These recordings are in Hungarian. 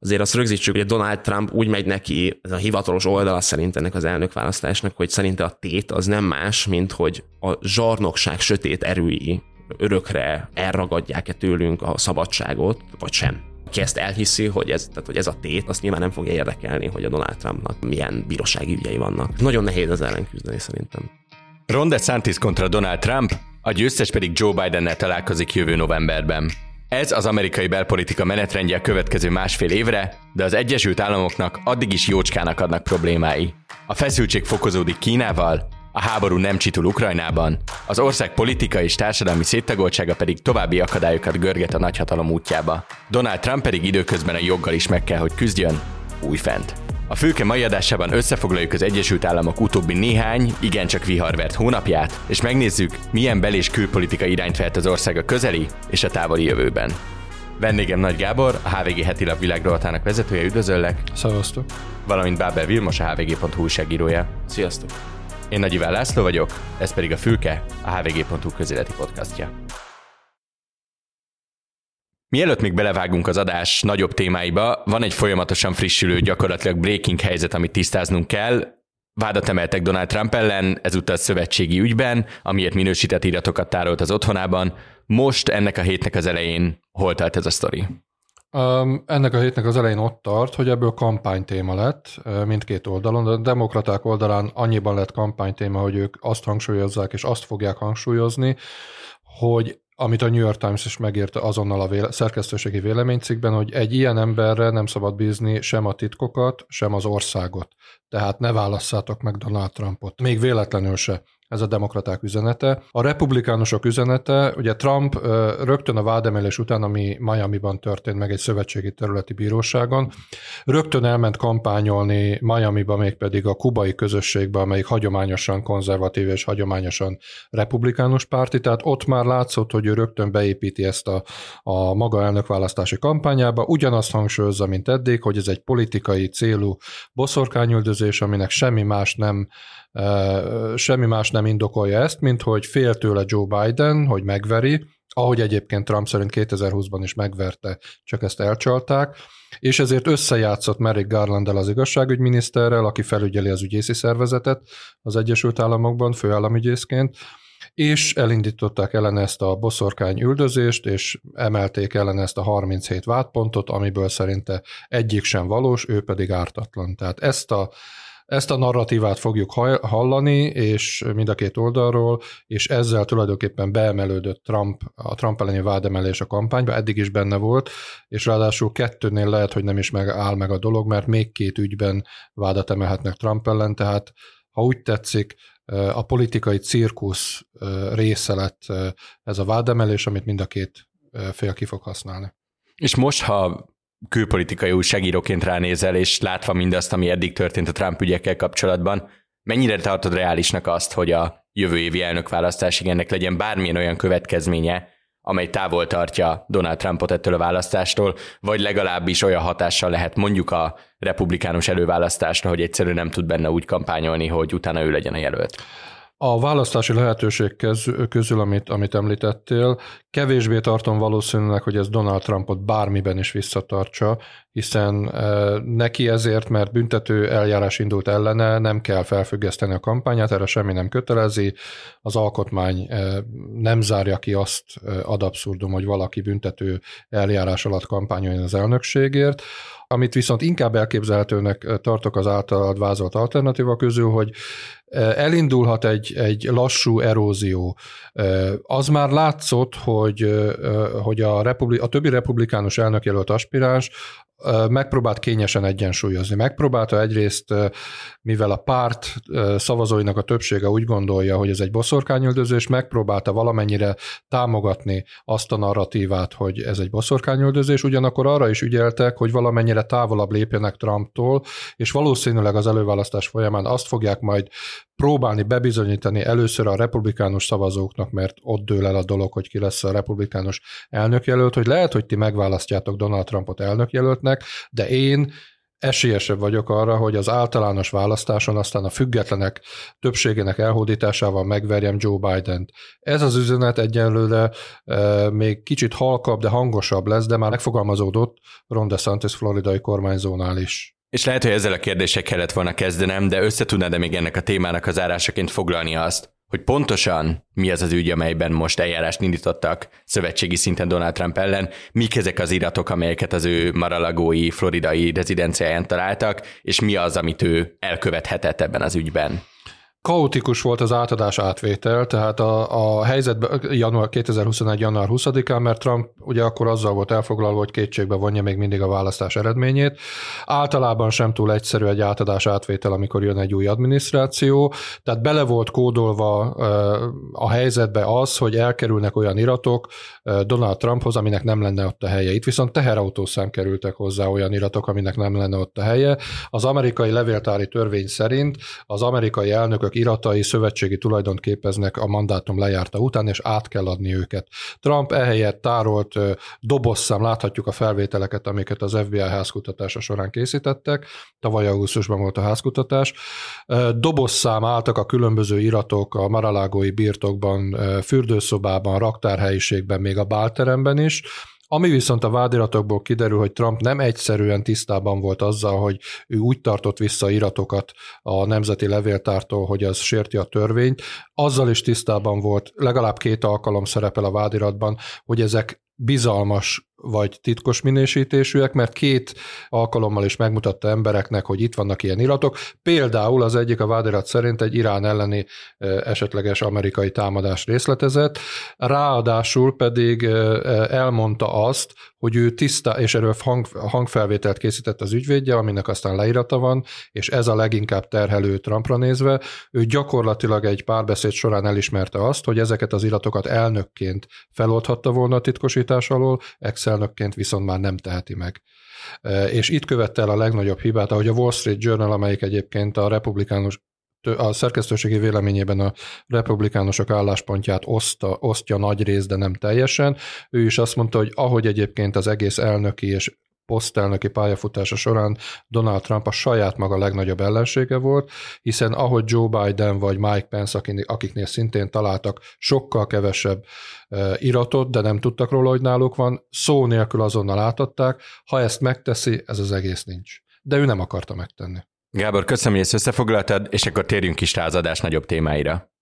azért azt rögzítsük, hogy Donald Trump úgy megy neki, ez a hivatalos oldala szerint ennek az elnökválasztásnak, hogy szerinte a tét az nem más, mint hogy a zsarnokság sötét erői örökre elragadják-e tőlünk a szabadságot, vagy sem. Ki ezt elhiszi, hogy ez, tehát, hogy ez a tét, azt nyilván nem fogja érdekelni, hogy a Donald Trumpnak milyen bírósági ügyei vannak. Nagyon nehéz az ellen küzdeni szerintem. Ron DeSantis kontra Donald Trump, a győztes pedig Joe Bidennel találkozik jövő novemberben. Ez az amerikai belpolitika menetrendje a következő másfél évre, de az Egyesült Államoknak addig is jócskának adnak problémái. A feszültség fokozódik Kínával, a háború nem csitul Ukrajnában, az ország politika és társadalmi széttagoltsága pedig további akadályokat görget a nagyhatalom útjába. Donald Trump pedig időközben a joggal is meg kell, hogy küzdjön, újfent. A főke mai adásában összefoglaljuk az Egyesült Államok utóbbi néhány, igencsak viharvert hónapját, és megnézzük, milyen bel- és külpolitika irányt vehet az ország a közeli és a távoli jövőben. Vendégem Nagy Gábor, a HVG heti lap világrovatának vezetője, üdvözöllek! Szevasztok! Valamint Bábel Vilmos, a hvg.hu újságírója. Sziasztok! Én Nagy Iván László vagyok, ez pedig a Fülke, a hvg.hu közéleti podcastja. Mielőtt még belevágunk az adás nagyobb témáiba, van egy folyamatosan frissülő, gyakorlatilag breaking helyzet, amit tisztáznunk kell. Vádat emeltek Donald Trump ellen, ezúttal szövetségi ügyben, amiért minősített iratokat tárolt az otthonában. Most ennek a hétnek az elején hol tart ez a sztori? Um, ennek a hétnek az elején ott tart, hogy ebből kampánytéma lett mindkét oldalon. A demokraták oldalán annyiban lett kampánytéma, hogy ők azt hangsúlyozzák, és azt fogják hangsúlyozni, hogy amit a New York Times is megírta azonnal a véle- szerkesztőségi véleménycikkben, hogy egy ilyen emberre nem szabad bízni sem a titkokat, sem az országot. Tehát ne válasszátok meg Donald Trumpot. Még véletlenül se ez a demokraták üzenete. A republikánusok üzenete, ugye Trump rögtön a vádemelés után, ami Miami-ban történt meg egy szövetségi területi bíróságon, rögtön elment kampányolni Miami-ba, mégpedig a kubai közösségbe, amelyik hagyományosan konzervatív és hagyományosan republikánus párti, tehát ott már látszott, hogy ő rögtön beépíti ezt a, a maga elnökválasztási kampányába, ugyanazt hangsúlyozza, mint eddig, hogy ez egy politikai célú boszorkányüldözés, aminek semmi más nem semmi más nem indokolja ezt, mint hogy fél tőle Joe Biden, hogy megveri, ahogy egyébként Trump szerint 2020-ban is megverte, csak ezt elcsalták, és ezért összejátszott Merrick Garland az igazságügyminiszterrel, aki felügyeli az ügyészi szervezetet az Egyesült Államokban főállamügyészként, és elindították ellen ezt a boszorkány üldözést, és emelték ellen ezt a 37 vádpontot, amiből szerinte egyik sem valós, ő pedig ártatlan. Tehát ezt a ezt a narratívát fogjuk hallani, és mind a két oldalról, és ezzel tulajdonképpen beemelődött Trump, a Trump elleni vádemelés a kampányba, eddig is benne volt, és ráadásul kettőnél lehet, hogy nem is meg áll meg a dolog, mert még két ügyben vádat emelhetnek Trump ellen, tehát ha úgy tetszik, a politikai cirkusz része lett ez a vádemelés, amit mind a két fél ki fog használni. És most, ha külpolitikai újságíróként ránézel, és látva mindazt, ami eddig történt a Trump ügyekkel kapcsolatban, mennyire tartod reálisnak azt, hogy a jövő évi elnökválasztásig ennek legyen bármilyen olyan következménye, amely távol tartja Donald Trumpot ettől a választástól, vagy legalábbis olyan hatással lehet mondjuk a republikánus előválasztásra, hogy egyszerűen nem tud benne úgy kampányolni, hogy utána ő legyen a jelölt. A választási lehetőség közül, amit, amit említettél, kevésbé tartom valószínűleg, hogy ez Donald Trumpot bármiben is visszatartsa, hiszen e, neki ezért, mert büntető eljárás indult ellene, nem kell felfüggeszteni a kampányát, erre semmi nem kötelezi, az alkotmány e, nem zárja ki azt e, ad abszurdum, hogy valaki büntető eljárás alatt kampányoljon az elnökségért. Amit viszont inkább elképzelhetőnek tartok az általad vázolt alternatíva közül, hogy elindulhat egy, egy lassú erózió. Az már látszott, hogy, hogy a, republi, a többi republikánus elnökjelölt aspiráns megpróbált kényesen egyensúlyozni. Megpróbálta egyrészt, mivel a párt szavazóinak a többsége úgy gondolja, hogy ez egy boszorkányüldözés, megpróbálta valamennyire támogatni azt a narratívát, hogy ez egy boszorkányüldözés, ugyanakkor arra is ügyeltek, hogy valamennyire távolabb lépjenek Trumptól, és valószínűleg az előválasztás folyamán azt fogják majd próbálni bebizonyítani először a republikánus szavazóknak, mert ott dől el a dolog, hogy ki lesz a republikánus elnökjelölt, hogy lehet, hogy ti megválasztjátok Donald Trumpot elnökjelöltnek, de én esélyesebb vagyok arra, hogy az általános választáson aztán a függetlenek többségének elhódításával megverjem Joe Biden-t. Ez az üzenet egyenlőre e, még kicsit halkabb, de hangosabb lesz, de már megfogalmazódott Ron DeSantis floridai kormányzónál is. És lehet, hogy ezzel a kérdéssel kellett volna kezdenem, de összetudnád-e még ennek a témának az árásaként foglalni azt, hogy pontosan mi az az ügy, amelyben most eljárást indítottak szövetségi szinten Donald Trump ellen, mik ezek az iratok, amelyeket az ő maralagói, floridai rezidenciáján találtak, és mi az, amit ő elkövethetett ebben az ügyben. Kaotikus volt az átadás átvétel, tehát a, a helyzetben január 2021. január 20-án, mert Trump ugye akkor azzal volt elfoglalva, hogy kétségbe vonja még mindig a választás eredményét. Általában sem túl egyszerű egy átadás átvétel, amikor jön egy új adminisztráció, tehát bele volt kódolva a helyzetbe az, hogy elkerülnek olyan iratok Donald Trumphoz, aminek nem lenne ott a helye. Itt viszont teherautószám kerültek hozzá olyan iratok, aminek nem lenne ott a helye. Az amerikai levéltári törvény szerint az amerikai elnökök elnökök iratai szövetségi tulajdont képeznek a mandátum lejárta után, és át kell adni őket. Trump ehelyett tárolt dobozszám, láthatjuk a felvételeket, amiket az FBI házkutatása során készítettek, tavaly augusztusban volt a házkutatás. Dobozszám álltak a különböző iratok a maralágói birtokban, fürdőszobában, raktárhelyiségben, még a bálteremben is, ami viszont a vádiratokból kiderül, hogy Trump nem egyszerűen tisztában volt azzal, hogy ő úgy tartott vissza iratokat a nemzeti levéltártól, hogy az sérti a törvényt, azzal is tisztában volt, legalább két alkalom szerepel a vádiratban, hogy ezek bizalmas vagy titkos minősítésűek, mert két alkalommal is megmutatta embereknek, hogy itt vannak ilyen iratok. Például az egyik a vádirat szerint egy Irán elleni esetleges amerikai támadás részletezett, ráadásul pedig elmondta azt, hogy ő tiszta, és erről hang, hangfelvételt készített az ügyvédje, aminek aztán leírata van, és ez a leginkább terhelő Trumpra nézve, ő gyakorlatilag egy párbeszéd során elismerte azt, hogy ezeket az iratokat elnökként feloldhatta volna a titkosítás alól, ex-elnökként viszont már nem teheti meg. És itt követte el a legnagyobb hibát, ahogy a Wall Street Journal, amelyik egyébként a republikánus a szerkesztőségi véleményében a republikánusok álláspontját oszta, osztja nagy rész, de nem teljesen. Ő is azt mondta, hogy ahogy egyébként az egész elnöki és posztelnöki pályafutása során Donald Trump a saját maga legnagyobb ellensége volt, hiszen ahogy Joe Biden vagy Mike Pence, akiknél szintén találtak sokkal kevesebb iratot, de nem tudtak róla, hogy náluk van, szó nélkül azonnal átadták, ha ezt megteszi, ez az egész nincs. De ő nem akarta megtenni. Gábor, köszönöm, hogy ezt összefoglaltad, és akkor térjünk is rá az adás nagyobb témáira.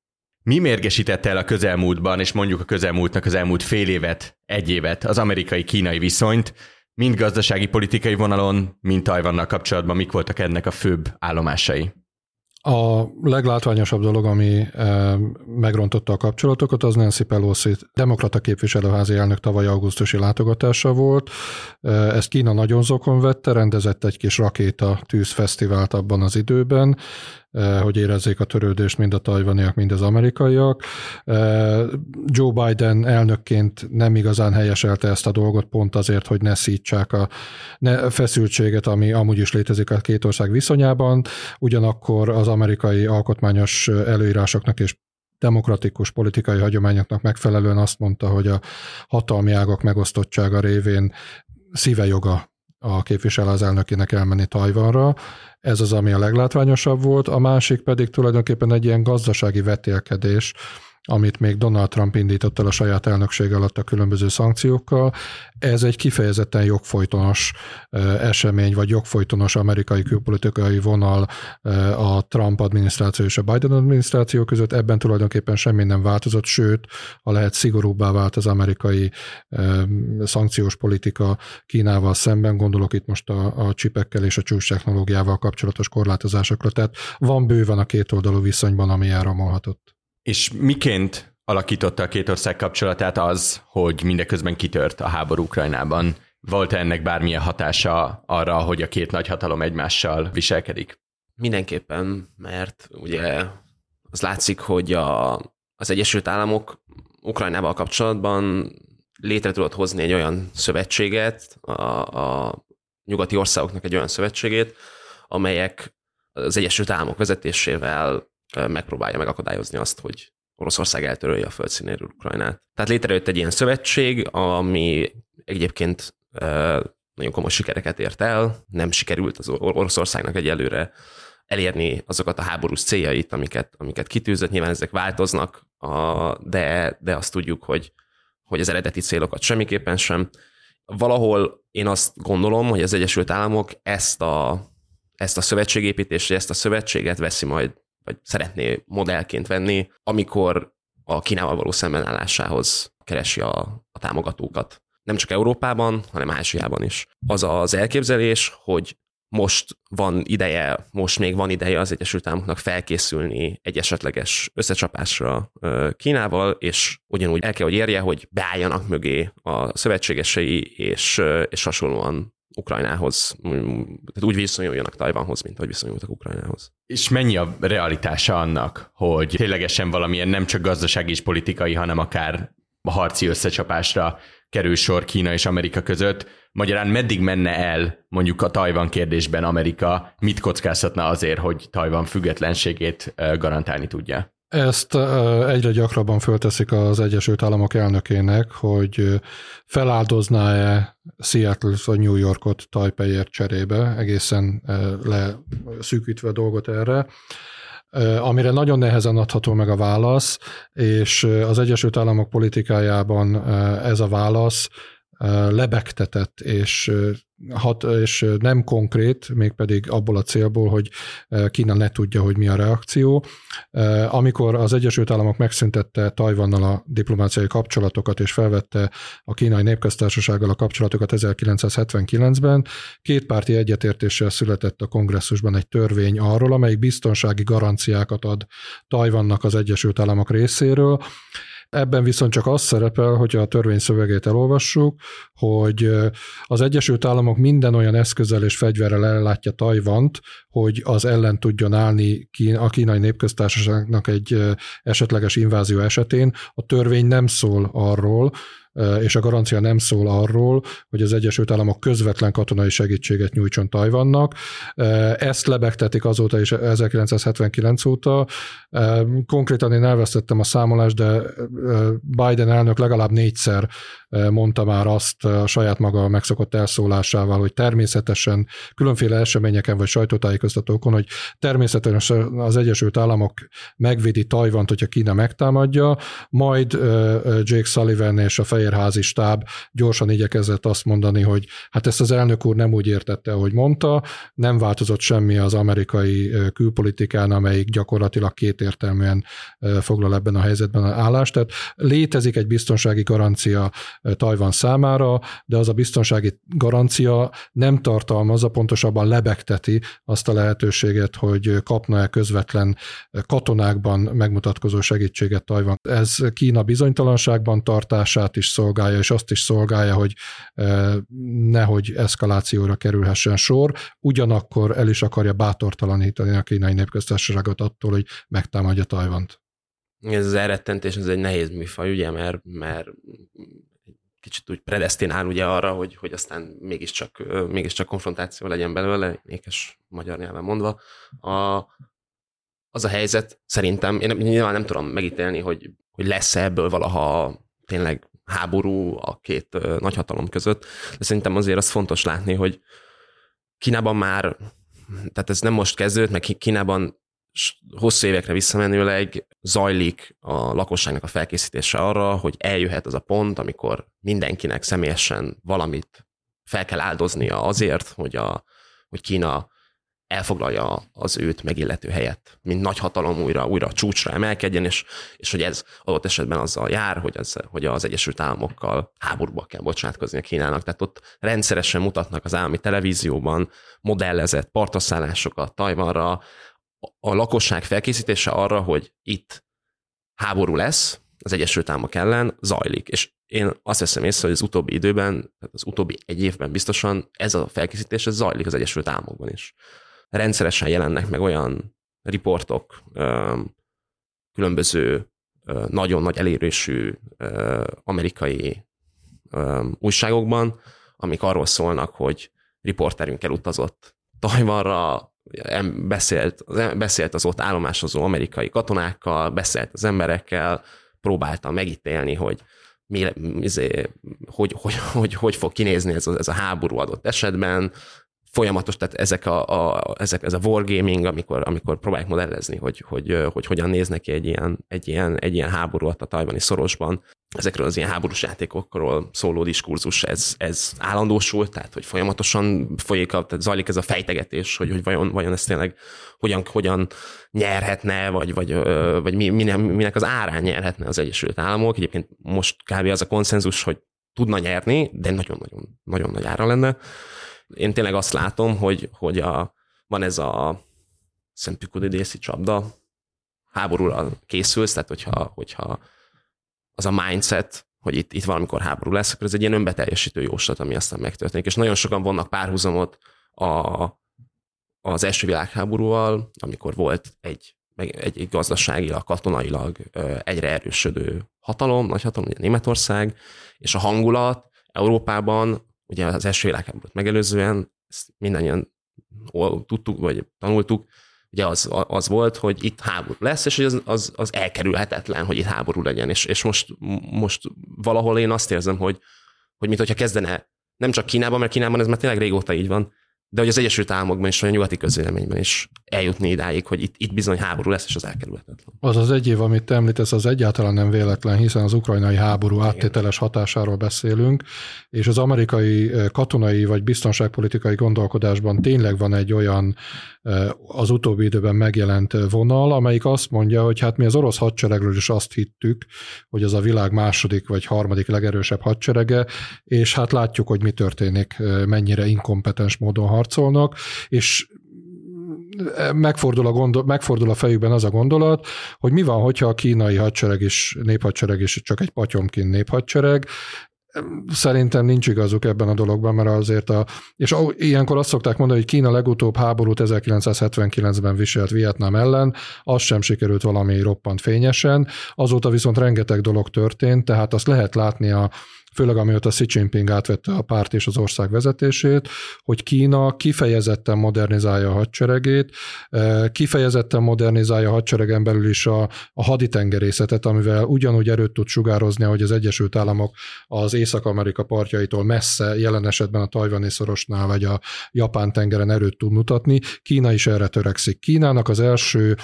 Mi mérgesítette el a közelmúltban, és mondjuk a közelmúltnak az elmúlt fél évet, egy évet, az amerikai-kínai viszonyt, mind gazdasági politikai vonalon, mind Tajvannal kapcsolatban mik voltak ennek a főbb állomásai? A leglátványosabb dolog, ami e, megrontotta a kapcsolatokat, az Nancy Pelosi demokrata képviselőházi elnök tavaly augusztusi látogatása volt. E, ezt Kína nagyon zokon vette, rendezett egy kis rakéta tűzfesztivált abban az időben, hogy érezzék a törődést mind a tajvaniak, mind az amerikaiak. Eh, Joe Biden elnökként nem igazán helyeselte ezt a dolgot, pont azért, hogy ne szítsák a feszültséget, ami amúgy is létezik a két ország viszonyában. Ugyanakkor az amerikai alkotmányos előírásoknak és demokratikus politikai hagyományoknak megfelelően azt mondta, hogy a hatalmi ágak megosztottsága révén szíve joga a képviselő az elnökének elmenni Tajvanra. Ez az, ami a leglátványosabb volt. A másik pedig tulajdonképpen egy ilyen gazdasági vetélkedés, amit még Donald Trump indított el a saját elnökség alatt a különböző szankciókkal. Ez egy kifejezetten jogfolytonos esemény, vagy jogfolytonos amerikai külpolitikai vonal a Trump adminisztráció és a Biden adminisztráció között. Ebben tulajdonképpen semmi nem változott, sőt, a lehet szigorúbbá vált az amerikai szankciós politika Kínával szemben, gondolok itt most a, a csipekkel és a csúcs technológiával kapcsolatos korlátozásokra. Tehát van bőven a két oldalú viszonyban, ami elromolhatott. És miként alakította a két ország kapcsolatát az, hogy mindeközben kitört a háború Ukrajnában? Volt ennek bármilyen hatása arra, hogy a két nagyhatalom egymással viselkedik? Mindenképpen, mert ugye az látszik, hogy a, az Egyesült Államok Ukrajnával kapcsolatban létre tudott hozni egy olyan szövetséget, a, a nyugati országoknak egy olyan szövetségét, amelyek az Egyesült Államok vezetésével megpróbálja megakadályozni azt, hogy Oroszország eltörölje a földszínéről Ukrajnát. Tehát létrejött egy ilyen szövetség, ami egyébként nagyon komoly sikereket ért el, nem sikerült az Oroszországnak egyelőre elérni azokat a háborús céljait, amiket, amiket kitűzött. Nyilván ezek változnak, a, de, de azt tudjuk, hogy, hogy az eredeti célokat semmiképpen sem. Valahol én azt gondolom, hogy az Egyesült Államok ezt a, ezt a szövetségépítést, ezt a szövetséget veszi majd, vagy szeretné modellként venni, amikor a Kínával való szembenállásához keresi a, a támogatókat. Nem csak Európában, hanem Ázsiában is. Az az elképzelés, hogy most van ideje, most még van ideje az Egyesült Államoknak felkészülni egy esetleges összecsapásra Kínával, és ugyanúgy el kell, hogy érje, hogy beálljanak mögé a szövetségesei, és, és hasonlóan Ukrajnához, tehát úgy viszonyuljanak Tajvanhoz, mint hogy viszonyultak Ukrajnához. És mennyi a realitása annak, hogy ténylegesen valamilyen nem csak gazdasági és politikai, hanem akár harci összecsapásra kerül sor Kína és Amerika között. Magyarán meddig menne el mondjuk a Tajvan kérdésben Amerika, mit kockáztatna azért, hogy Tajvan függetlenségét garantálni tudja? Ezt egyre gyakrabban fölteszik az Egyesült Államok elnökének, hogy feláldozná-e Seattle vagy New Yorkot Tajpeiért cserébe, egészen leszűkítve a dolgot erre amire nagyon nehezen adható meg a válasz, és az Egyesült Államok politikájában ez a válasz lebegtetett és hat, és nem konkrét, mégpedig abból a célból, hogy Kína ne tudja, hogy mi a reakció. Amikor az Egyesült Államok megszüntette Tajvannal a diplomáciai kapcsolatokat, és felvette a kínai népköztársasággal a kapcsolatokat 1979-ben, kétpárti egyetértéssel született a kongresszusban egy törvény arról, amelyik biztonsági garanciákat ad Tajvannak az Egyesült Államok részéről, Ebben viszont csak az szerepel, hogyha a törvény szövegét elolvassuk, hogy az Egyesült Államok minden olyan eszközzel és fegyverrel ellátja Tajvant, hogy az ellen tudjon állni a kínai népköztársaságnak egy esetleges invázió esetén. A törvény nem szól arról, és a garancia nem szól arról, hogy az Egyesült Államok közvetlen katonai segítséget nyújtson Tajvannak. Ezt lebegtetik azóta is 1979 óta. Konkrétan én elvesztettem a számolást, de Biden elnök legalább négyszer mondta már azt a saját maga megszokott elszólásával, hogy természetesen különféle eseményeken vagy sajtótájékoztatókon, hogy természetesen az Egyesült Államok megvédi Tajvant, hogyha Kína megtámadja, majd Jake Sullivan és a Fehérházi stáb gyorsan igyekezett azt mondani, hogy hát ezt az elnök úr nem úgy értette, ahogy mondta, nem változott semmi az amerikai külpolitikán, amelyik gyakorlatilag kétértelműen foglal ebben a helyzetben a állást. Tehát létezik egy biztonsági garancia Tajvan számára, de az a biztonsági garancia nem tartalmazza, pontosabban lebegteti azt a lehetőséget, hogy kapna-e közvetlen katonákban megmutatkozó segítséget Tajvan. Ez Kína bizonytalanságban tartását is szolgálja, és azt is szolgálja, hogy nehogy eszkalációra kerülhessen sor, ugyanakkor el is akarja bátortalanítani a kínai népköztársaságot attól, hogy megtámadja Tajvant. Ez az elrettentés, ez egy nehéz műfaj, ugye, mert, mert kicsit úgy predestinál ugye arra, hogy, hogy aztán mégiscsak, mégiscsak konfrontáció legyen belőle, ékes magyar nyelven mondva. A, az a helyzet szerintem, én nyilván nem tudom megítélni, hogy, hogy lesz ebből valaha tényleg háború a két nagyhatalom között, de szerintem azért az fontos látni, hogy Kínában már, tehát ez nem most kezdődött, meg Kínában hosszú évekre visszamenőleg zajlik a lakosságnak a felkészítése arra, hogy eljöhet az a pont, amikor mindenkinek személyesen valamit fel kell áldoznia azért, hogy, a, hogy Kína elfoglalja az őt megillető helyet, mint nagy hatalom újra, újra csúcsra emelkedjen, és, és hogy ez adott esetben azzal jár, hogy az, hogy az Egyesült Államokkal háborúba kell bocsátkozni a Kínának. Tehát ott rendszeresen mutatnak az állami televízióban modellezett partaszállásokat Tajvanra, a lakosság felkészítése arra, hogy itt háború lesz az Egyesült Államok ellen, zajlik. És én azt veszem észre, hogy az utóbbi időben, az utóbbi egy évben biztosan ez a felkészítés ez zajlik az Egyesült Államokban is. Rendszeresen jelennek meg olyan riportok, különböző nagyon nagy elérésű amerikai újságokban, amik arról szólnak, hogy riporterünk elutazott Tajvanra, beszélt, beszélt az ott állomásozó amerikai katonákkal, beszélt az emberekkel, próbálta megítélni, hogy mi, izé, hogy, hogy, hogy, hogy fog kinézni ez a, ez a háború adott esetben, folyamatos, tehát ezek a, a, ezek, ez a wargaming, amikor, amikor próbálják modellezni, hogy, hogy, hogy hogyan néz neki egy ilyen, egy ilyen, egy ilyen háború a tajvani szorosban, ezekről az ilyen háborús játékokról szóló diskurzus, ez, ez állandósult, tehát hogy folyamatosan folyik, tehát zajlik ez a fejtegetés, hogy, hogy vajon, vajon ez tényleg hogyan, hogyan nyerhetne, vagy, vagy, vagy mi, minek az árán nyerhetne az Egyesült Államok. Egyébként most kb. az a konszenzus, hogy tudna nyerni, de nagyon-nagyon nagyon nagy ára lenne. Én tényleg azt látom, hogy, hogy a, van ez a szentpükudidészi csapda, háborúra készülsz, tehát hogyha, hogyha az a mindset, hogy itt, itt valamikor háború lesz, akkor ez egy ilyen önbeteljesítő jóslat, ami aztán megtörténik. És nagyon sokan vannak párhuzamot a, az első világháborúval, amikor volt egy, egy, egy gazdaságilag, katonailag egyre erősödő hatalom, nagy hatalom, ugye Németország, és a hangulat Európában, ugye az első világháborút megelőzően, ezt mindannyian tudtuk, vagy tanultuk, ugye az, az volt, hogy itt háború lesz, és hogy az, az, az elkerülhetetlen, hogy itt háború legyen. És, és most, most valahol én azt érzem, hogy, hogy mint hogyha kezdene nem csak Kínában, mert Kínában ez már tényleg régóta így van, de hogy az Egyesült Államokban és a nyugati közvéleményben is eljutni idáig, hogy itt, itt bizony háború lesz, és az elkerülhetetlen. Az az egy év, amit te említesz, az egyáltalán nem véletlen, hiszen az ukrajnai háború áttételes hatásáról beszélünk, és az amerikai katonai vagy biztonságpolitikai gondolkodásban tényleg van egy olyan az utóbbi időben megjelent vonal, amelyik azt mondja, hogy hát mi az orosz hadseregről is azt hittük, hogy az a világ második vagy harmadik legerősebb hadserege, és hát látjuk, hogy mi történik, mennyire inkompetens módon harcolnak, és megfordul a, gondol, megfordul a fejükben az a gondolat, hogy mi van, hogyha a kínai hadsereg is, néphadsereg is csak egy patyomkin néphadsereg, Szerintem nincs igazuk ebben a dologban, mert azért a, és ilyenkor azt szokták mondani, hogy Kína legutóbb háborút 1979-ben viselt Vietnám ellen, az sem sikerült valami roppant fényesen, azóta viszont rengeteg dolog történt, tehát azt lehet látni a, főleg amióta Xi Jinping átvette a párt és az ország vezetését, hogy Kína kifejezetten modernizálja a hadseregét, eh, kifejezetten modernizálja a hadseregen belül is a, a haditengerészetet, amivel ugyanúgy erőt tud sugározni, hogy az Egyesült Államok az Észak-Amerika partjaitól messze, jelen esetben a tajvani szorosnál vagy a Japán tengeren erőt tud mutatni. Kína is erre törekszik. Kínának az első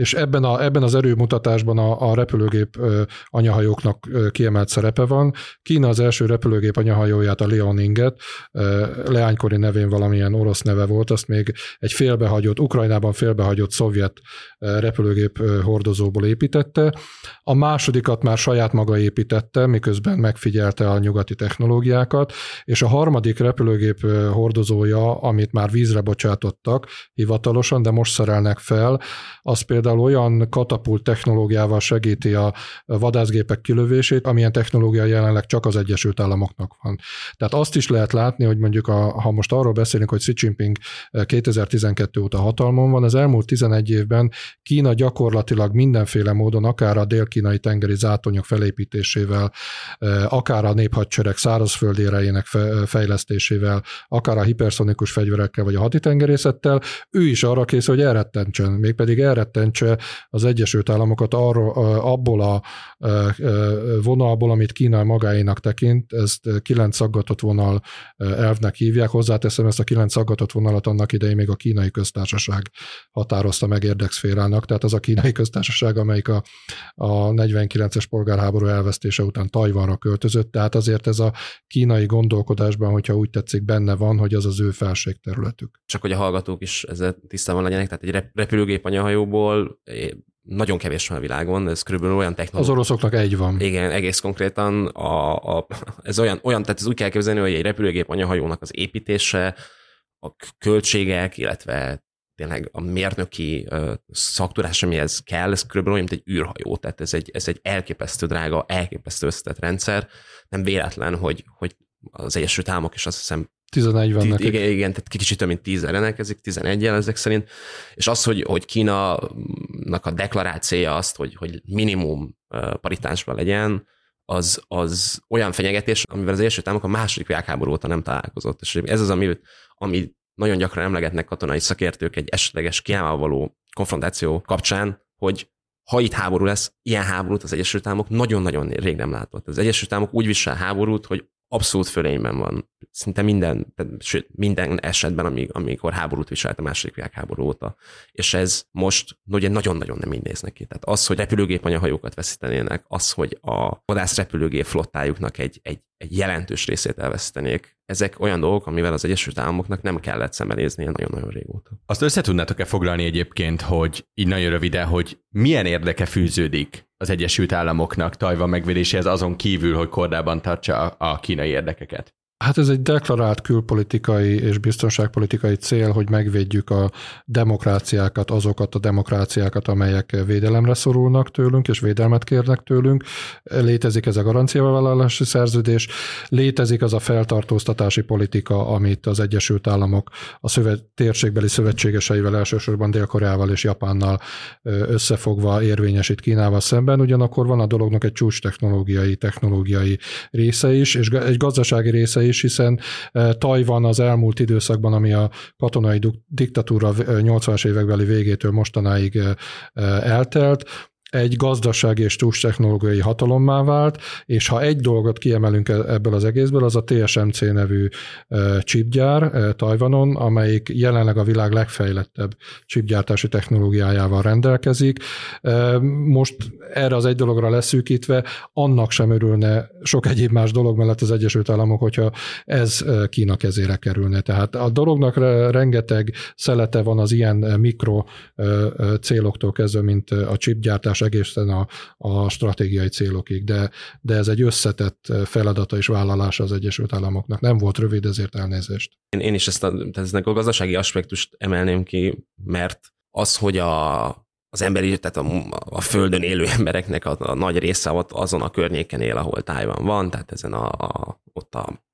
és ebben, a, ebben az erőmutatásban a, a repülőgép anyahajóknak kiemelt szerepe van. Kína az első repülőgép anyahajóját, a Leoninget, leánykori nevén valamilyen orosz neve volt, azt még egy félbehagyott, Ukrajnában félbehagyott szovjet repülőgép hordozóból építette. A másodikat már saját maga építette, miközben megfigyelte a nyugati technológiákat, és a harmadik repülőgép hordozója, amit már vízre bocsátottak hivatalosan, de most szerelnek fel, az például például olyan katapult technológiával segíti a vadászgépek kilövését, amilyen technológia jelenleg csak az Egyesült Államoknak van. Tehát azt is lehet látni, hogy mondjuk, a, ha most arról beszélünk, hogy Xi Jinping 2012 óta hatalmon van, az elmúlt 11 évben Kína gyakorlatilag mindenféle módon, akár a dél-kínai tengeri zátonyok felépítésével, akár a néphadsereg szárazföldi erejének fejlesztésével, akár a hiperszonikus fegyverekkel, vagy a haditengerészettel, ő is arra kész, hogy elrettentsen, mégpedig elrettentsen csökkentse az Egyesült Államokat arról, abból a vonalból, amit Kína magáénak tekint, ezt kilenc szaggatott vonal elvnek hívják. Hozzáteszem, ezt a kilenc szaggatott vonalat annak idején még a kínai köztársaság határozta meg érdekszférának, tehát az a kínai köztársaság, amelyik a, a 49-es polgárháború elvesztése után Tajvanra költözött, tehát azért ez a kínai gondolkodásban, hogyha úgy tetszik, benne van, hogy az az ő felségterületük. Csak hogy a hallgatók is ezzel tisztában legyenek, tehát egy repülőgép anyahajóból nagyon kevés van a világon, ez körülbelül olyan technológia. Az oroszoknak egy van. Igen, egész konkrétan a, a, ez olyan, olyan, tehát ez úgy kell képzelni, hogy egy repülőgép anyahajónak az építése, a költségek, illetve tényleg a mérnöki szaktudás, amihez kell, ez körülbelül olyan, mint egy űrhajó, tehát ez egy, ez egy elképesztő drága, elképesztő összetett rendszer. Nem véletlen, hogy, hogy az Egyesült Államok is azt hiszem 11 van nekik. Igen, igen, tehát kicsit több mint 10 rendelkezik, 11 jel ezek szerint, és az, hogy, hogy Kína-nak a deklarációja azt, hogy, hogy minimum paritásban legyen, az, az olyan fenyegetés, amivel az első Államok a második világháború óta nem találkozott. És ez az, ami, ami nagyon gyakran emlegetnek katonai szakértők egy esetleges Kínával való konfrontáció kapcsán, hogy ha itt háború lesz, ilyen háborút az Egyesült Államok nagyon-nagyon rég nem látott. Az Egyesült Államok úgy visel háborút, hogy abszolút fölényben van. Szinte minden, sőt, minden esetben, amíg, amikor háborút viselt a második világháború óta. És ez most ugye nagyon-nagyon nem így néz neki. Tehát az, hogy repülőgép anyahajókat veszítenének, az, hogy a vadász repülőgép flottájuknak egy, egy, egy jelentős részét elveszítenék, ezek olyan dolgok, amivel az Egyesült Államoknak nem kellett szembenéznie nagyon-nagyon régóta. Azt össze tudnátok-e foglalni egyébként, hogy így nagyon röviden, hogy milyen érdeke fűződik az Egyesült Államoknak Tajvan megvédéséhez azon kívül, hogy kordában tartsa a kínai érdekeket? Hát ez egy deklarált külpolitikai és biztonságpolitikai cél, hogy megvédjük a demokráciákat, azokat a demokráciákat, amelyek védelemre szorulnak tőlünk, és védelmet kérnek tőlünk. Létezik ez a garanciavállalási szerződés, létezik az a feltartóztatási politika, amit az Egyesült Államok a szövet, térségbeli szövetségeseivel, elsősorban Dél-Koreával és Japánnal összefogva érvényesít Kínával szemben. Ugyanakkor van a dolognak egy csúcs technológiai, technológiai része is, és egy gazdasági része is, is, hiszen eh, Tajvan az elmúlt időszakban, ami a katonai diktatúra 80-as eh, évekbeli végétől mostanáig eh, eltelt, egy gazdasági és technológiai hatalommá vált, és ha egy dolgot kiemelünk e- ebből az egészből, az a TSMC nevű chipgyár Tajvanon, amelyik jelenleg a világ legfejlettebb chipgyártási technológiájával rendelkezik. Most erre az egy dologra leszűkítve, annak sem örülne sok egyéb más dolog mellett az Egyesült Államok, hogyha ez Kína kezére kerülne. Tehát a dolognak rengeteg szelete van az ilyen mikro céloktól kezdve, mint a chipgyártás és egészen a, a stratégiai célokig, de, de ez egy összetett feladata és vállalása az Egyesült Államoknak. Nem volt rövid, ezért elnézést. Én, én is ezt a, eznek a gazdasági aspektust emelném ki, mert az, hogy a, az emberi, tehát a, a földön élő embereknek a, a nagy része ott azon a környéken él, ahol Tájvan van, tehát ezen a, a ott a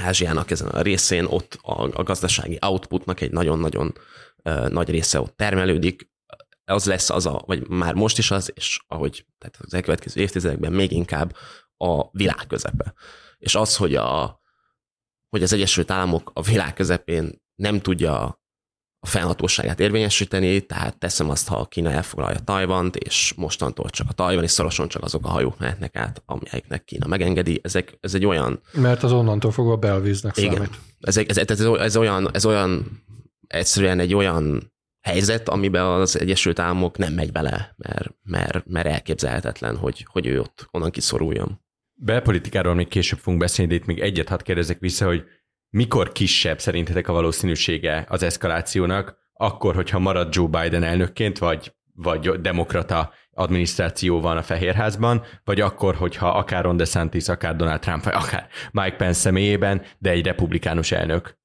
Ázsiának ezen a részén, ott a, a gazdasági outputnak egy nagyon-nagyon uh, nagy része ott termelődik, az lesz az a, vagy már most is az, és ahogy tehát az elkövetkező évtizedekben még inkább a világ közepe. És az, hogy, a, hogy az Egyesült Államok a világ közepén nem tudja a fennhatóságát érvényesíteni, tehát teszem azt, ha Kína elfoglalja Tajvant, és mostantól csak a Tajvan, és szorosan csak azok a hajók mehetnek át, amelyeknek Kína megengedi. Ezek, ez egy olyan... Mert az onnantól fogva belvíznek Igen. számít. Ez, ez, ez, ez, ez, olyan, ez olyan egyszerűen egy olyan helyzet, amiben az Egyesült Államok nem megy bele, mert, mert, mert elképzelhetetlen, hogy, hogy ő ott onnan kiszoruljon. Belpolitikáról még később fogunk beszélni, de itt még egyet hadd kérdezek vissza, hogy mikor kisebb szerintetek a valószínűsége az eszkalációnak, akkor, hogyha marad Joe Biden elnökként, vagy, vagy demokrata adminisztráció van a Fehérházban, vagy akkor, hogyha akár Ron DeSantis, akár Donald Trump, vagy akár Mike Pence személyében, de egy republikánus elnök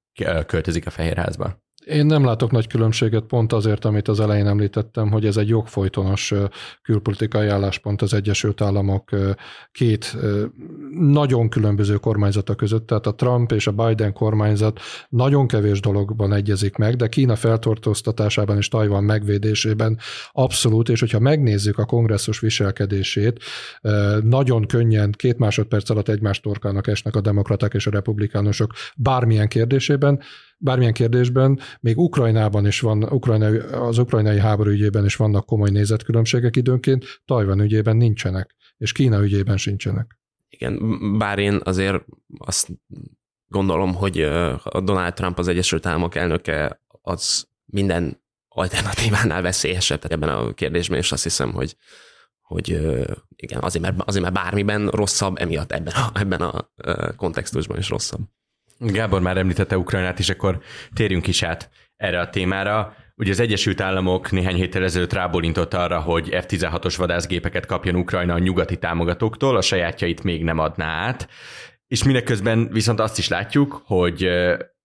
költözik a Fehérházba. Én nem látok nagy különbséget pont azért, amit az elején említettem, hogy ez egy jogfolytonos külpolitikai álláspont az Egyesült Államok két nagyon különböző kormányzata között, tehát a Trump és a Biden kormányzat nagyon kevés dologban egyezik meg, de Kína feltortóztatásában és Tajvan megvédésében abszolút, és hogyha megnézzük a kongresszus viselkedését, nagyon könnyen két másodperc alatt egymás torkának esnek a demokraták és a republikánusok bármilyen kérdésében, bármilyen kérdésben, még Ukrajnában is van, Ukrajna, az ukrajnai háború ügyében is vannak komoly nézetkülönbségek időnként, Tajvan ügyében nincsenek, és Kína ügyében sincsenek. Igen, bár én azért azt gondolom, hogy a Donald Trump az Egyesült Államok elnöke az minden alternatívánál veszélyesebb, tehát ebben a kérdésben is azt hiszem, hogy hogy igen, azért mert, azért mert bármiben rosszabb, emiatt ebben a, ebben a kontextusban is rosszabb. Gábor már említette Ukrajnát, és akkor térjünk is át erre a témára. Ugye az Egyesült Államok néhány héttel ezelőtt rábólintott arra, hogy F-16-os vadászgépeket kapjon Ukrajna a nyugati támogatóktól, a sajátjait még nem adná át, és mindeközben viszont azt is látjuk, hogy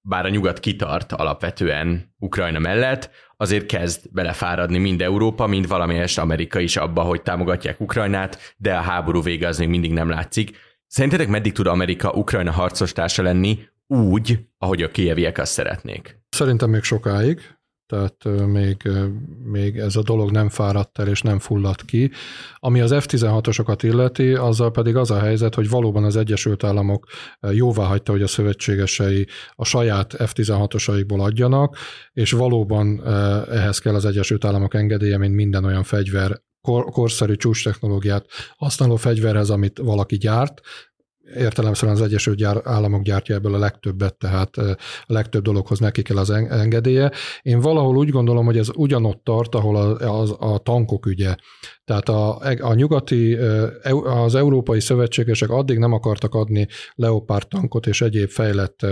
bár a nyugat kitart alapvetően Ukrajna mellett, azért kezd belefáradni mind Európa, mind valamelyest Amerika is abba, hogy támogatják Ukrajnát, de a háború vége az még mindig nem látszik. Szerintetek meddig tud Amerika Ukrajna harcos társa lenni, úgy, ahogy a kieviek azt szeretnék. Szerintem még sokáig, tehát még, még ez a dolog nem fáradt el és nem fulladt ki. Ami az F-16-osokat illeti, azzal pedig az a helyzet, hogy valóban az Egyesült Államok jóvá hagyta, hogy a szövetségesei a saját F-16-osaikból adjanak, és valóban ehhez kell az Egyesült Államok engedélye, mint minden olyan fegyver kor, korszerű csúcs technológiát használó fegyverhez, amit valaki gyárt, értelemszerűen az Egyesült Államok gyártja ebből a legtöbbet, tehát a legtöbb dologhoz neki kell az engedélye. Én valahol úgy gondolom, hogy ez ugyanott tart, ahol a, a, a tankok ügye. Tehát a, a nyugati, az európai szövetségesek addig nem akartak adni Leopard tankot és egyéb fejlett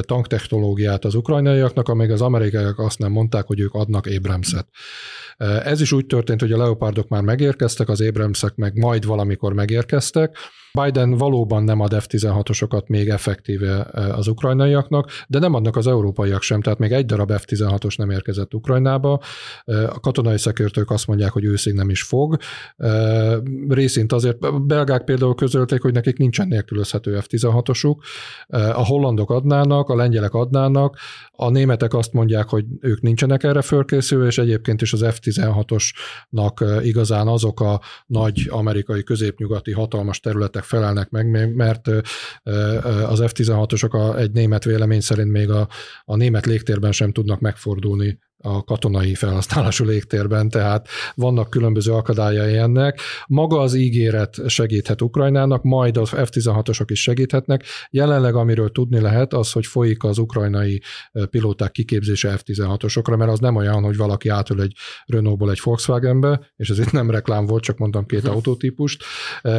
tanktechnológiát az ukrajnaiaknak, amíg az amerikaiak azt nem mondták, hogy ők adnak Abramset. Ez is úgy történt, hogy a Leopardok már megérkeztek, az Abramsek meg majd valamikor megérkeztek, Biden valóban nem ad F-16-osokat még effektíve az ukrajnaiaknak, de nem adnak az európaiak sem, tehát még egy darab F-16-os nem érkezett Ukrajnába. A katonai szakértők azt mondják, hogy őszig nem is fog. Részint azért, belgák például közölték, hogy nekik nincsen nélkülözhető F-16-osuk, a hollandok adnának, a lengyelek adnának, a németek azt mondják, hogy ők nincsenek erre fölkészülve, és egyébként is az F-16-osnak igazán azok a nagy amerikai középnyugati hatalmas területek felelnek meg, mert az F-16-osok egy német vélemény szerint még a, a német légtérben sem tudnak megfordulni a katonai felhasználású légtérben, tehát vannak különböző akadályai ennek. Maga az ígéret segíthet Ukrajnának, majd az F-16-osok is segíthetnek. Jelenleg amiről tudni lehet, az, hogy folyik az ukrajnai pilóták kiképzése F-16-osokra, mert az nem olyan, hogy valaki átül egy Renaultból egy Volkswagenbe, és ez itt nem reklám volt, csak mondtam két uh-huh. autótípust.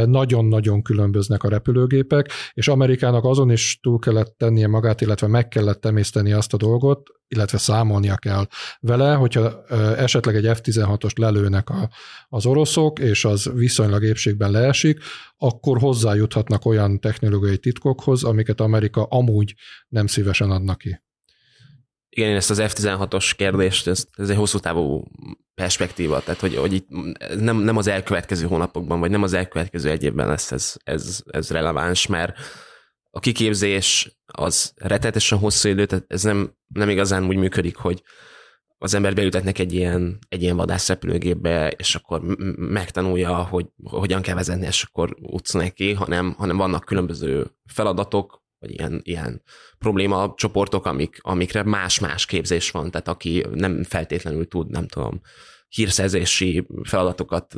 Nagyon-nagyon különböznek a repülőgépek, és Amerikának azon is túl kellett tennie magát, illetve meg kellett temészteni azt a dolgot, illetve számolnia kell vele, hogyha esetleg egy F-16-ost lelőnek a, az oroszok, és az viszonylag épségben leesik, akkor hozzájuthatnak olyan technológiai titkokhoz, amiket Amerika amúgy nem szívesen adnak ki. Igen, én ezt az F-16-os kérdést, ez, ez egy hosszú távú perspektíva, tehát hogy, hogy itt nem, nem az elkövetkező hónapokban, vagy nem az elkövetkező egy évben lesz ez, ez, ez releváns, mert a kiképzés az rettetesen hosszú idő, tehát ez nem, nem igazán úgy működik, hogy az ember beültetnek egy ilyen, egy ilyen vadászrepülőgépbe, és akkor megtanulja, hogy hogyan kell vezetni, és akkor utsz neki, hanem, hanem vannak különböző feladatok, vagy ilyen, ilyen probléma csoportok, amik, amikre más-más képzés van, tehát aki nem feltétlenül tud, nem tudom, hírszerzési feladatokat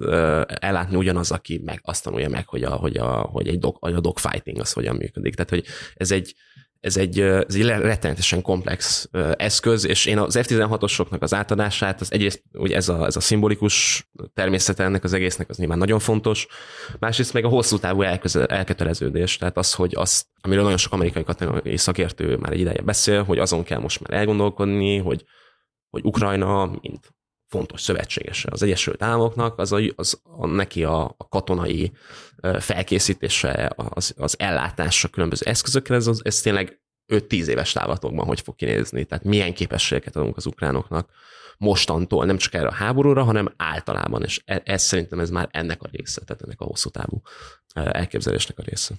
ellátni ugyanaz, aki meg azt tanulja meg, hogy a, hogy a, hogy egy dog, a dogfighting az hogyan működik. Tehát, hogy ez egy, ez egy, ez egy rettenetesen komplex eszköz, és én az F-16-osoknak az átadását, az egyrészt ugye ez a, ez a szimbolikus természete ennek az egésznek, az nyilván nagyon fontos, másrészt meg a hosszú távú elköteleződés, tehát az, hogy az, amiről nagyon sok amerikai katonai szakértő már egy ideje beszél, hogy azon kell most már elgondolkodni, hogy, hogy Ukrajna, mint fontos szövetségese az Egyesült Államoknak, az, a, az a, neki a, a katonai felkészítése, az, az ellátása különböző eszközökkel, ez, ez tényleg 5-10 éves távlatokban hogy fog kinézni, tehát milyen képességeket adunk az ukránoknak mostantól, nem csak erre a háborúra, hanem általában, és ez, ez szerintem ez már ennek a része, tehát ennek a hosszú távú elképzelésnek a része.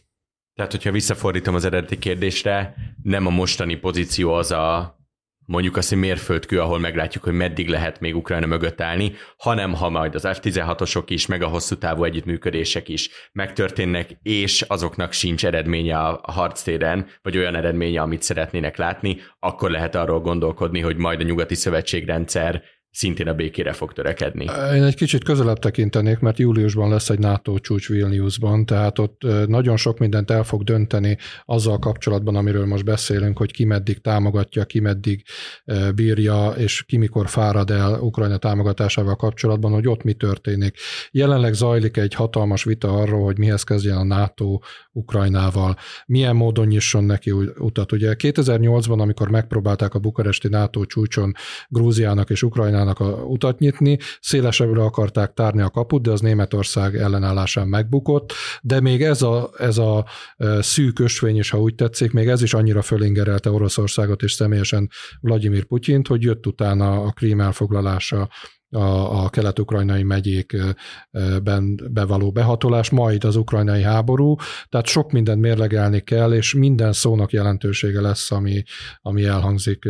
Tehát, hogyha visszafordítom az eredeti kérdésre, nem a mostani pozíció az a mondjuk azt, hogy mérföldkő, ahol meglátjuk, hogy meddig lehet még Ukrajna mögött állni, hanem ha majd az F-16-osok is, meg a hosszú távú együttműködések is megtörténnek, és azoknak sincs eredménye a harctéren, vagy olyan eredménye, amit szeretnének látni, akkor lehet arról gondolkodni, hogy majd a nyugati szövetségrendszer szintén a békére fog törekedni. Én egy kicsit közelebb tekintenék, mert júliusban lesz egy NATO csúcs Vilniusban, tehát ott nagyon sok mindent el fog dönteni azzal kapcsolatban, amiről most beszélünk, hogy ki meddig támogatja, ki meddig bírja, és ki mikor fárad el Ukrajna támogatásával kapcsolatban, hogy ott mi történik. Jelenleg zajlik egy hatalmas vita arról, hogy mihez kezdjen a NATO Ukrajnával, milyen módon nyisson neki utat. Ugye 2008-ban, amikor megpróbálták a bukaresti NATO csúcson Grúziának és Ukrajnának Ukrajnának a utat nyitni, szélesebbre akarták tárni a kaput, de az Németország ellenállásán megbukott, de még ez a, ez a szűk ösvény is, ha úgy tetszik, még ez is annyira fölingerelte Oroszországot és személyesen Vladimir Putyint, hogy jött utána a krím elfoglalása, a, a kelet-ukrajnai megyékben bevaló behatolás, majd az ukrajnai háború, tehát sok mindent mérlegelni kell, és minden szónak jelentősége lesz, ami, ami elhangzik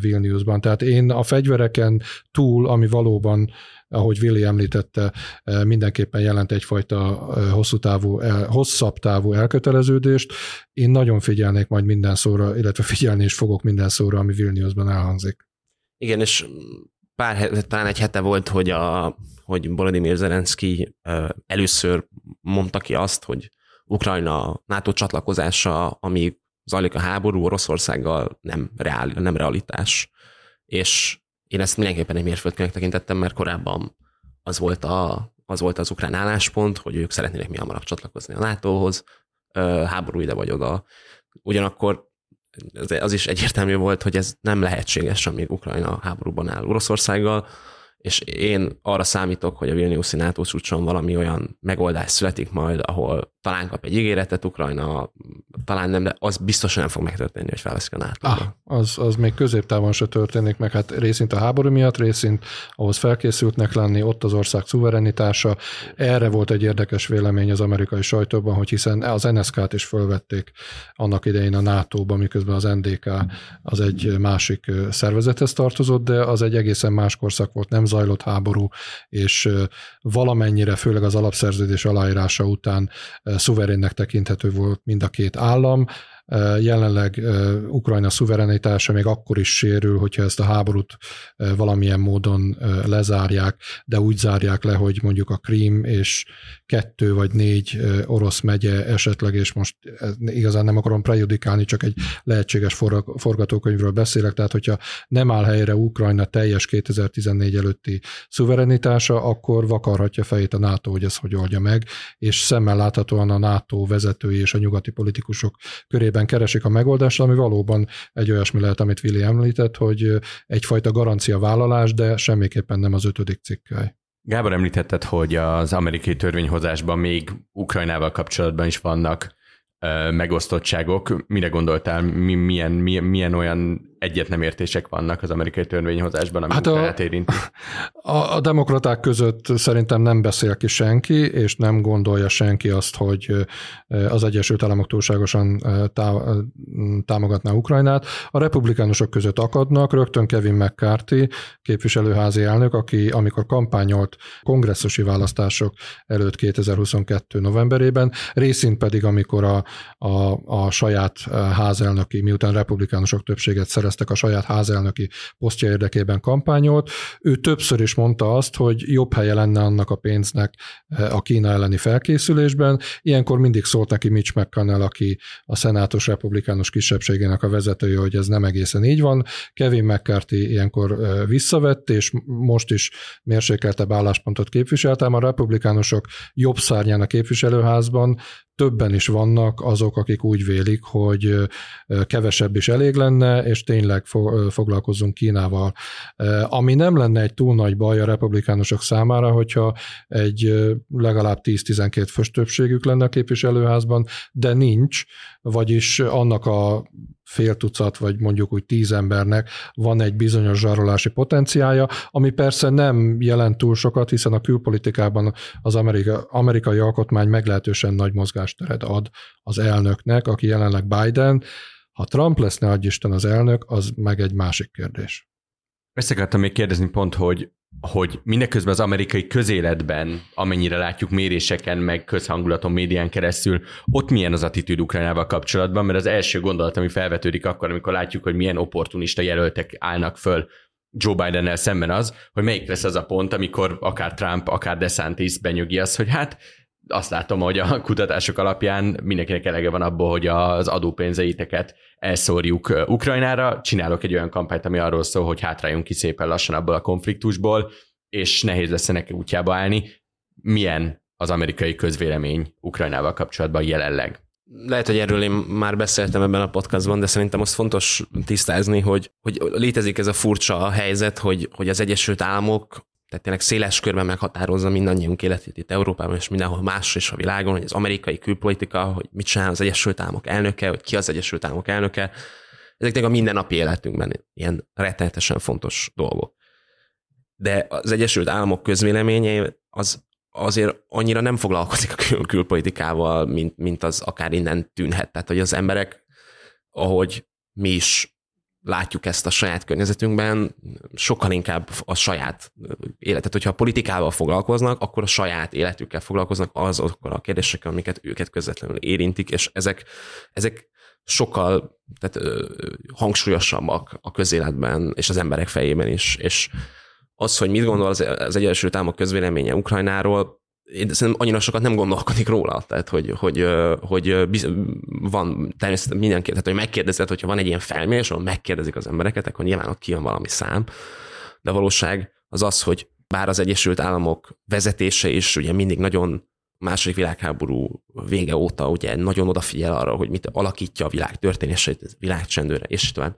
Vilniusban. Tehát én a fegyvereken túl, ami valóban ahogy Willi említette, mindenképpen jelent egyfajta hosszú távú, hosszabb távú elköteleződést. Én nagyon figyelnék majd minden szóra, illetve figyelni is fogok minden szóra, ami Vilniusban elhangzik. Igen, és pár, talán egy hete volt, hogy, a, hogy Volodymyr Zelenszky először mondta ki azt, hogy Ukrajna NATO csatlakozása, ami zajlik a háború Oroszországgal, nem, reál, nem realitás. És én ezt mindenképpen egy mérföldkönek tekintettem, mert korábban az volt, a, az volt az ukrán álláspont, hogy ők szeretnének mi hamarabb csatlakozni a NATO-hoz, háború ide vagy oda. Ugyanakkor az is egyértelmű volt, hogy ez nem lehetséges, amíg Ukrajna háborúban áll Oroszországgal, és én arra számítok, hogy a Vilniuszi NATO csúcson valami olyan megoldás születik majd, ahol talán kap egy ígéretet Ukrajna, talán nem, de az biztosan nem fog megtörténni, hogy felveszik a nato ah, az, az még középtávon se történik meg, hát részint a háború miatt, részint ahhoz felkészültnek lenni, ott az ország szuverenitása. Erre volt egy érdekes vélemény az amerikai sajtóban, hogy hiszen az NSK-t is fölvették annak idején a NATO-ba, miközben az NDK az egy másik szervezethez tartozott, de az egy egészen más korszak volt, nem zajlott háború, és valamennyire, főleg az alapszerződés aláírása után szuverénnek tekinthető volt mind a két állam, Jelenleg Ukrajna szuverenitása még akkor is sérül, hogyha ezt a háborút valamilyen módon lezárják, de úgy zárják le, hogy mondjuk a Krím és kettő vagy négy orosz megye esetleg, és most igazán nem akarom prejudikálni, csak egy lehetséges forgatókönyvről beszélek, tehát hogyha nem áll helyre Ukrajna teljes 2014 előtti szuverenitása, akkor vakarhatja fejét a NATO, hogy ez hogy oldja meg, és szemmel láthatóan a NATO vezetői és a nyugati politikusok körében esetben keresik a megoldást, ami valóban egy olyasmi lehet, amit Willi említett, hogy egyfajta garancia vállalás, de semmiképpen nem az ötödik cikkely. Gábor említetted, hogy az amerikai törvényhozásban még Ukrajnával kapcsolatban is vannak megosztottságok. Mire gondoltál, milyen, milyen, milyen olyan egyet nem értések vannak az amerikai törvényhozásban, ami hát a, érinti? A, a demokraták között szerintem nem beszél ki senki, és nem gondolja senki azt, hogy az Egyesült Államok túlságosan tá, támogatná Ukrajnát. A republikánusok között akadnak, rögtön Kevin McCarthy, képviselőházi elnök, aki amikor kampányolt kongresszusi választások előtt 2022. novemberében, részint pedig amikor a, a, a saját házelnöki, miután republikánusok többséget szerez szereztek a saját házelnöki posztja érdekében kampányolt. Ő többször is mondta azt, hogy jobb helye lenne annak a pénznek eh, a Kína elleni felkészülésben. Ilyenkor mindig szólt neki Mitch McConnell, aki a szenátus republikánus kisebbségének a vezetője, hogy ez nem egészen így van. Kevin McCarthy ilyenkor eh, visszavett, és most is mérsékeltebb álláspontot képviseltem. A republikánusok jobb szárnyán a képviselőházban többen is vannak azok, akik úgy vélik, hogy kevesebb is elég lenne, és tényleg foglalkozzunk Kínával. Ami nem lenne egy túl nagy baj a republikánusok számára, hogyha egy legalább 10-12 fős többségük lenne a képviselőházban, de nincs, vagyis annak a fél tucat, vagy mondjuk úgy tíz embernek van egy bizonyos zsarolási potenciája, ami persze nem jelent túl sokat, hiszen a külpolitikában az Amerika, amerikai alkotmány meglehetősen nagy mozgásteret ad az elnöknek, aki jelenleg Biden. Ha Trump lesz, ne Isten az elnök, az meg egy másik kérdés. Ezt akartam még kérdezni pont, hogy hogy mindeközben az amerikai közéletben, amennyire látjuk méréseken, meg közhangulaton, médián keresztül, ott milyen az attitűd Ukrajnával kapcsolatban, mert az első gondolat, ami felvetődik akkor, amikor látjuk, hogy milyen opportunista jelöltek állnak föl Joe Bidennel szemben az, hogy melyik lesz az a pont, amikor akár Trump, akár DeSantis benyögi azt, hogy hát azt látom, hogy a kutatások alapján mindenkinek elege van abból, hogy az adópénzeiteket elszórjuk Ukrajnára. Csinálok egy olyan kampányt, ami arról szól, hogy hátráljunk ki szépen lassan abból a konfliktusból, és nehéz lesz ennek útjába állni. Milyen az amerikai közvélemény Ukrajnával kapcsolatban jelenleg? Lehet, hogy erről én már beszéltem ebben a podcastban, de szerintem azt fontos tisztázni, hogy, hogy létezik ez a furcsa helyzet, hogy, hogy az Egyesült Államok tehát tényleg széles körben meghatározza mindannyiunk életét itt Európában és mindenhol más is a világon, hogy az amerikai külpolitika, hogy mit csinál az Egyesült Államok elnöke, hogy ki az Egyesült Államok elnöke, ezek a mindennapi életünkben ilyen rettenetesen fontos dolgok. De az Egyesült Államok közvéleménye az azért annyira nem foglalkozik a kül- külpolitikával, mint, mint az akár innen tűnhet. Tehát, hogy az emberek, ahogy mi is látjuk ezt a saját környezetünkben, sokkal inkább a saját életet. Hogyha a politikával foglalkoznak, akkor a saját életükkel foglalkoznak azokkal a kérdésekkel, amiket őket közvetlenül érintik, és ezek, ezek sokkal tehát, ö, hangsúlyosabbak a közéletben és az emberek fejében is, és az, hogy mit gondol az, az Egyesült Államok közvéleménye Ukrajnáról, én szerintem annyira sokat nem gondolkodik róla, tehát hogy, hogy, hogy van természetesen mindenki, tehát hogy megkérdezed, hogyha van egy ilyen felmérés, ahol megkérdezik az embereket, akkor nyilván ott kijön valami szám, de a valóság az az, hogy bár az Egyesült Államok vezetése is ugye mindig nagyon második világháború vége óta ugye nagyon odafigyel arra, hogy mit alakítja a világ történését, világcsendőre, és tovább.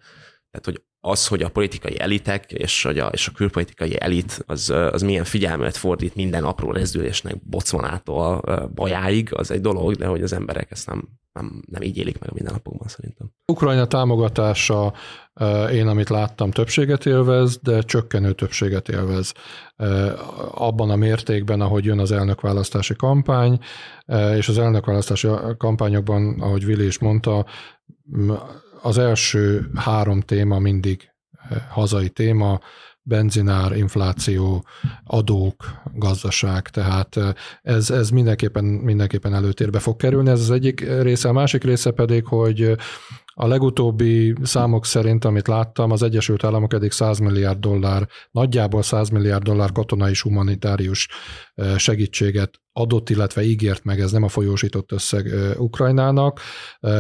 Tehát, hogy az, hogy a politikai elitek és, hogy a, és a külpolitikai elit az, az milyen figyelmet fordít minden apró rezdülésnek Bocmanától bajáig, az egy dolog, de hogy az emberek ezt nem, nem, nem így élik meg a mindennapokban szerintem. Ukrajna támogatása, én amit láttam, többséget élvez, de csökkenő többséget élvez abban a mértékben, ahogy jön az elnökválasztási kampány, és az elnökválasztási kampányokban, ahogy Vili is mondta, az első három téma mindig eh, hazai téma, benzinár, infláció, adók, gazdaság, tehát eh, ez, ez mindenképpen, mindenképpen előtérbe fog kerülni. Ez az egyik része, a másik része pedig, hogy a legutóbbi számok szerint, amit láttam, az Egyesült Államok eddig 100 milliárd dollár, nagyjából 100 milliárd dollár katonai és humanitárius segítséget adott, illetve ígért meg, ez nem a folyósított összeg Ukrajnának,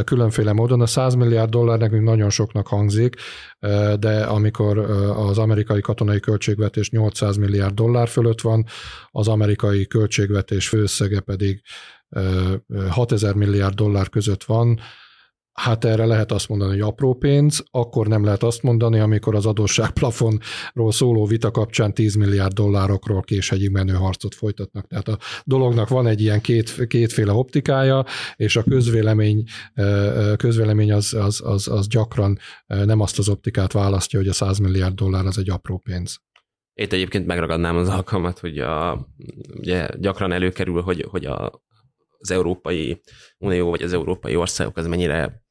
különféle módon. A 100 milliárd dollár nekünk nagyon soknak hangzik, de amikor az amerikai katonai költségvetés 800 milliárd dollár fölött van, az amerikai költségvetés főszege pedig 6000 milliárd dollár között van, Hát erre lehet azt mondani, hogy apró pénz, akkor nem lehet azt mondani, amikor az adósságplafonról szóló vita kapcsán 10 milliárd dollárokról késhegyig menő harcot folytatnak. Tehát a dolognak van egy ilyen két, kétféle optikája, és a közvélemény, közvélemény az, az, az, az gyakran nem azt az optikát választja, hogy a 100 milliárd dollár az egy apró pénz. Itt egyébként megragadnám az alkalmat, hogy a, ugye gyakran előkerül, hogy, hogy a, az Európai Unió vagy az európai országok az mennyire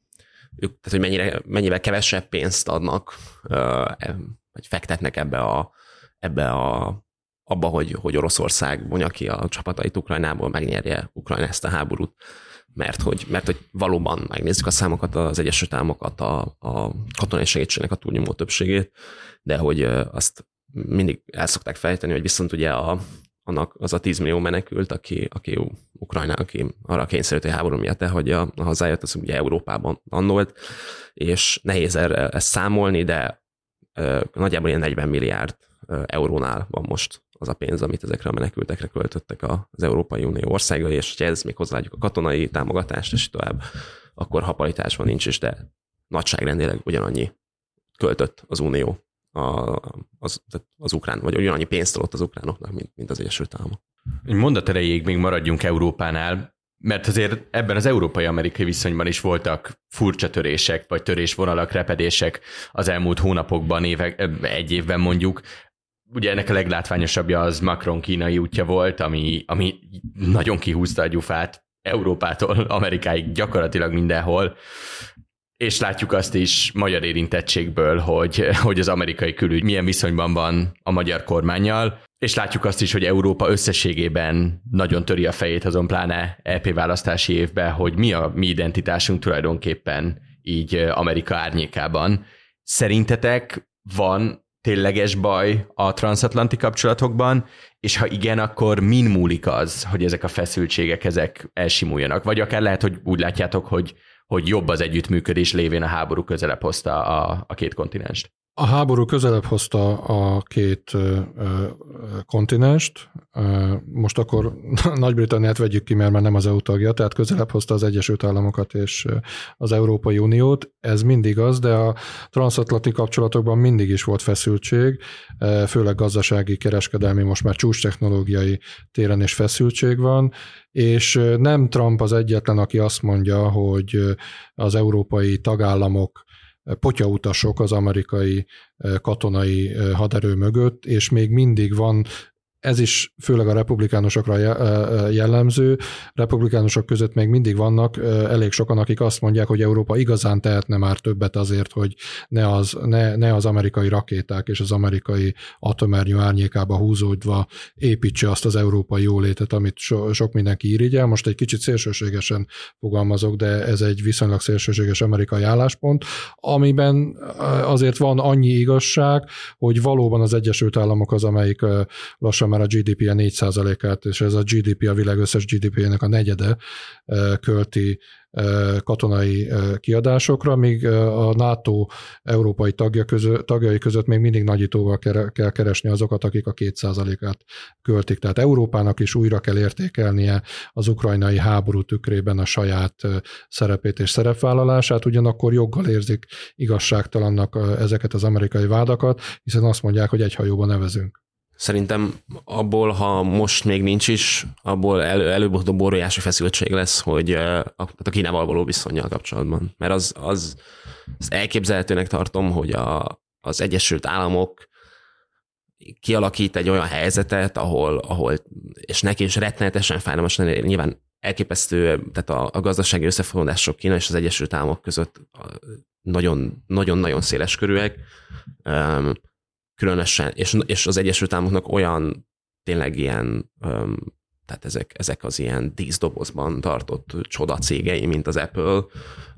ők, tehát hogy mennyire, mennyivel kevesebb pénzt adnak, e, vagy fektetnek ebbe a, ebbe a abba, hogy, hogy Oroszország vonja ki a csapatait Ukrajnából, megnyerje Ukrajna ezt a háborút, mert hogy, mert hogy valóban megnézzük a számokat, az Egyesült Államokat, a, a katonai segítségnek a túlnyomó többségét, de hogy azt mindig el szokták fejteni, hogy viszont ugye a, annak az a 10 millió menekült, aki, aki Ukrajna, aki arra kényszerült, hogy háború miatt, hogy a, hazáját, az ugye Európában landolt, és nehéz erre ezt számolni, de ö, nagyjából ilyen 40 milliárd ö, eurónál van most az a pénz, amit ezekre a menekültekre költöttek az Európai Unió országai, és ha ez még hozzáadjuk a katonai támogatást, és tovább, akkor haparitásban nincs is, de nagyságrendileg ugyanannyi költött az Unió a, az, az ukrán, vagy ugyanannyi pénzt adott az ukránoknak, mint, mint az Egyesült Államok. Egy mondat erejéig még maradjunk Európánál, mert azért ebben az európai-amerikai viszonyban is voltak furcsa törések, vagy törésvonalak, repedések az elmúlt hónapokban, évek, egy évben mondjuk. Ugye ennek a leglátványosabbja az Macron kínai útja volt, ami, ami nagyon kihúzta a gyufát Európától Amerikáig gyakorlatilag mindenhol és látjuk azt is magyar érintettségből, hogy, hogy az amerikai külügy milyen viszonyban van a magyar kormányjal, és látjuk azt is, hogy Európa összességében nagyon töri a fejét azon pláne EP választási évben, hogy mi a mi identitásunk tulajdonképpen így Amerika árnyékában. Szerintetek van tényleges baj a transatlanti kapcsolatokban, és ha igen, akkor min múlik az, hogy ezek a feszültségek ezek elsimuljanak? Vagy akár lehet, hogy úgy látjátok, hogy hogy jobb az együttműködés lévén a háború közelebb hozta a, a két kontinenst? A háború közelebb hozta a két kontinenst. Most akkor Nagy-Britanniát vegyük ki, mert már nem az EU tagja, tehát közelebb hozta az Egyesült Államokat és az Európai Uniót. Ez mindig az, de a transatlanti kapcsolatokban mindig is volt feszültség, főleg gazdasági, kereskedelmi, most már csúcs technológiai téren is feszültség van, és nem Trump az egyetlen, aki azt mondja, hogy az európai tagállamok potyautasok az amerikai katonai haderő mögött, és még mindig van ez is főleg a republikánusokra jellemző. Republikánusok között még mindig vannak elég sokan, akik azt mondják, hogy Európa igazán tehetne már többet azért, hogy ne az, ne, ne az amerikai rakéták és az amerikai atomernyő árnyékába húzódva építse azt az európai jólétet, amit so, sok mindenki irigyel. Most egy kicsit szélsőségesen fogalmazok, de ez egy viszonylag szélsőséges amerikai álláspont, amiben azért van annyi igazság, hogy valóban az Egyesült Államok az, amelyik lassan már a GDP-je 4%-át, és ez a GDP a világ összes GDP-nek a negyede költi katonai kiadásokra, míg a NATO európai tagja között, tagjai között még mindig nagyítóval kell keresni azokat, akik a 2%-át költik. Tehát Európának is újra kell értékelnie az ukrajnai háború tükrében a saját szerepét és szerepvállalását, ugyanakkor joggal érzik igazságtalannak ezeket az amerikai vádakat, hiszen azt mondják, hogy egy hajóban nevezünk. Szerintem abból, ha most még nincs is, abból elő, előbb-utóbb óriási feszültség lesz, hogy a, a Kínával való viszonyjal kapcsolatban. Mert az, az, az elképzelhetőnek tartom, hogy a, az Egyesült Államok kialakít egy olyan helyzetet, ahol, ahol és neki is rettenetesen fájdalmas nyilván elképesztő, tehát a, a gazdasági összefonódások Kína és az Egyesült Államok között nagyon-nagyon széles körűek. Különösen, és, és az Egyesült Államoknak olyan tényleg ilyen, tehát ezek, ezek az ilyen díszdobozban tartott csoda cégei, mint az Apple,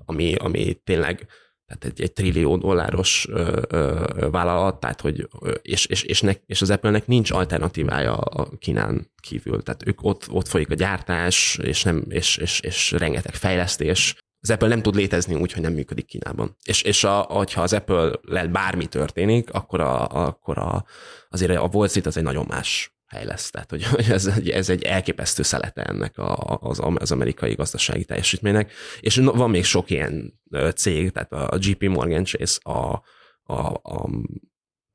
ami, ami tényleg tehát egy, egy trillió dolláros ö, ö, vállalat, tehát hogy, és, és, és, ne, és az Apple-nek nincs alternatívája a Kínán kívül, tehát ők ott, ott folyik a gyártás, és, nem, és, és, és rengeteg fejlesztés, az Apple nem tud létezni úgy, hogy nem működik Kínában. És, és a, hogyha az Apple-lel bármi történik, akkor, a, akkor a, azért a Wall Street az egy nagyon más hely lesz. Tehát, hogy ez, egy, ez egy elképesztő szelete ennek a, az, az amerikai gazdasági teljesítménynek. És van még sok ilyen cég, tehát a JP Morgan Chase, a, a, a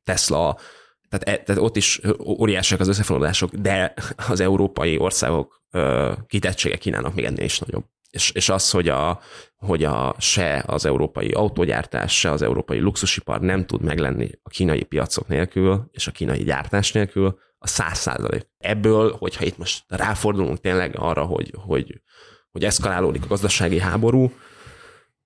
Tesla, tehát, e, tehát ott is óriásiak az összefonódások, de az európai országok kitettsége Kínának még ennél is nagyobb és, és az, hogy, a, hogy a, se az európai autógyártás, se az európai luxusipar nem tud meglenni a kínai piacok nélkül, és a kínai gyártás nélkül, a száz százalék. Ebből, hogyha itt most ráfordulunk tényleg arra, hogy, hogy, hogy eszkalálódik a gazdasági háború,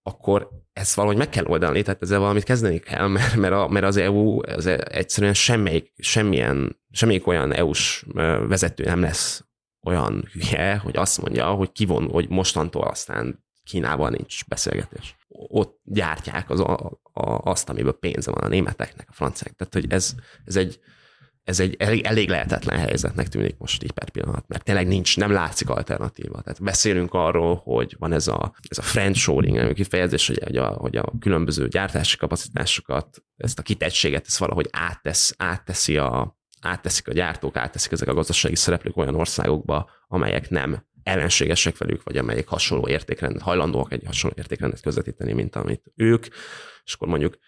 akkor ezt valahogy meg kell oldani, tehát ezzel valamit kezdeni kell, mert, mert, a, mert az EU az egyszerűen semmelyik, semmilyen, semmelyik olyan EU-s vezető nem lesz olyan hülye, hogy azt mondja, hogy kivon, hogy mostantól aztán Kínában nincs beszélgetés. Ott gyártják az, a, a, azt, amiből pénze van a németeknek, a franciák. Tehát, hogy ez, ez egy, ez egy elég, elég lehetetlen helyzetnek tűnik most így per pillanat, mert tényleg nincs, nem látszik alternatíva. Tehát beszélünk arról, hogy van ez a, ez a friendshoring, ami kifejezés, hogy, hogy, a, hogy a különböző gyártási kapacitásokat, ezt a kitettséget, ezt valahogy áttesz, átteszi a, átteszik a gyártók, átteszik ezek a gazdasági szereplők olyan országokba, amelyek nem ellenségesek velük, vagy amelyek hasonló értékrendet, hajlandóak egy hasonló értékrendet közvetíteni, mint amit ők, és akkor mondjuk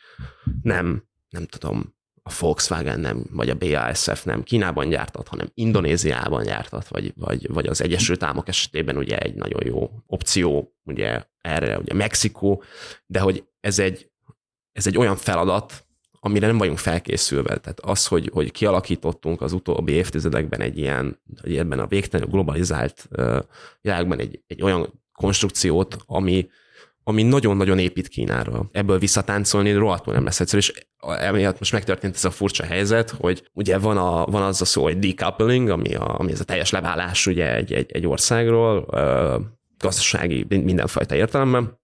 nem, nem tudom, a Volkswagen nem, vagy a BASF nem Kínában gyártat, hanem Indonéziában gyártat, vagy, vagy, vagy az Egyesült Államok esetében ugye egy nagyon jó opció, ugye erre ugye Mexikó, de hogy ez egy, ez egy olyan feladat, amire nem vagyunk felkészülve. Tehát az, hogy, hogy kialakítottunk az utóbbi évtizedekben egy ilyen, egy ebben a végtelenül globalizált uh, világban egy, egy olyan konstrukciót, ami, ami nagyon-nagyon épít Kínára. Ebből visszatáncolni rohadtul nem lesz egyszerű, és emiatt most megtörtént ez a furcsa helyzet, hogy ugye van, a, van az a szó, hogy decoupling, ami, a, ami ez a teljes leválás ugye egy, egy, egy országról, uh, gazdasági mindenfajta értelemben,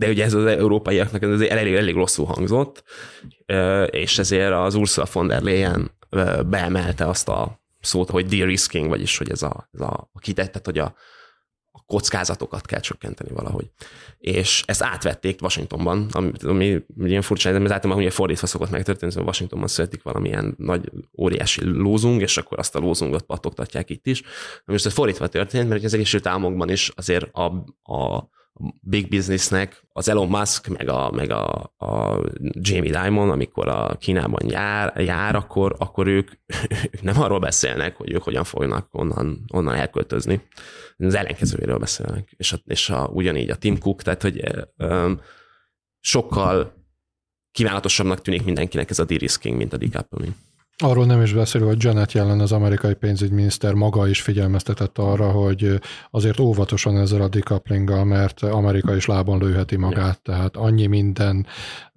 de ugye ez az európaiaknak ez elég, elég rosszul hangzott, és ezért az Ursula von der Leyen beemelte azt a szót, hogy de-risking, vagyis hogy ez a, ez a, a kitett, hogy a, a kockázatokat kell csökkenteni valahogy. És ezt átvették Washingtonban, ami, ami ilyen furcsa, de ez általában ugye fordítva szokott megtörténni, szóval Washingtonban születik valamilyen nagy, óriási lózung, és akkor azt a lózungot pattogtatják itt is. Most ez fordítva történt, mert az Egyesült Államokban is azért a, a big businessnek az Elon Musk, meg a, meg a, a Jamie Dimon, amikor a Kínában jár, jár akkor, akkor ők, ők nem arról beszélnek, hogy ők hogyan fognak onnan, onnan elköltözni. Az ellenkezőjéről beszélnek. És, a, és a, ugyanígy a Tim Cook, tehát hogy um, sokkal kívánatosabbnak tűnik mindenkinek ez a de-risking, mint a decoupling. Arról nem is beszélő, hogy Janet Yellen, az amerikai pénzügyminiszter maga is figyelmeztetett arra, hogy azért óvatosan ezzel a decouplinggal, mert Amerika is lábon lőheti magát, tehát annyi minden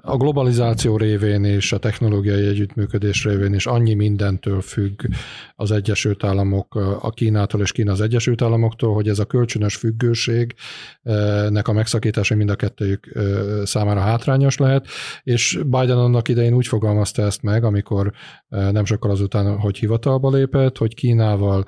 a globalizáció révén és a technológiai együttműködés révén is annyi mindentől függ az Egyesült Államok a Kínától és Kína az Egyesült Államoktól, hogy ez a kölcsönös függőségnek a megszakítása mind a kettőjük számára hátrányos lehet, és Biden annak idején úgy fogalmazta ezt meg, amikor nem sokkal azután, hogy hivatalba lépett, hogy Kínával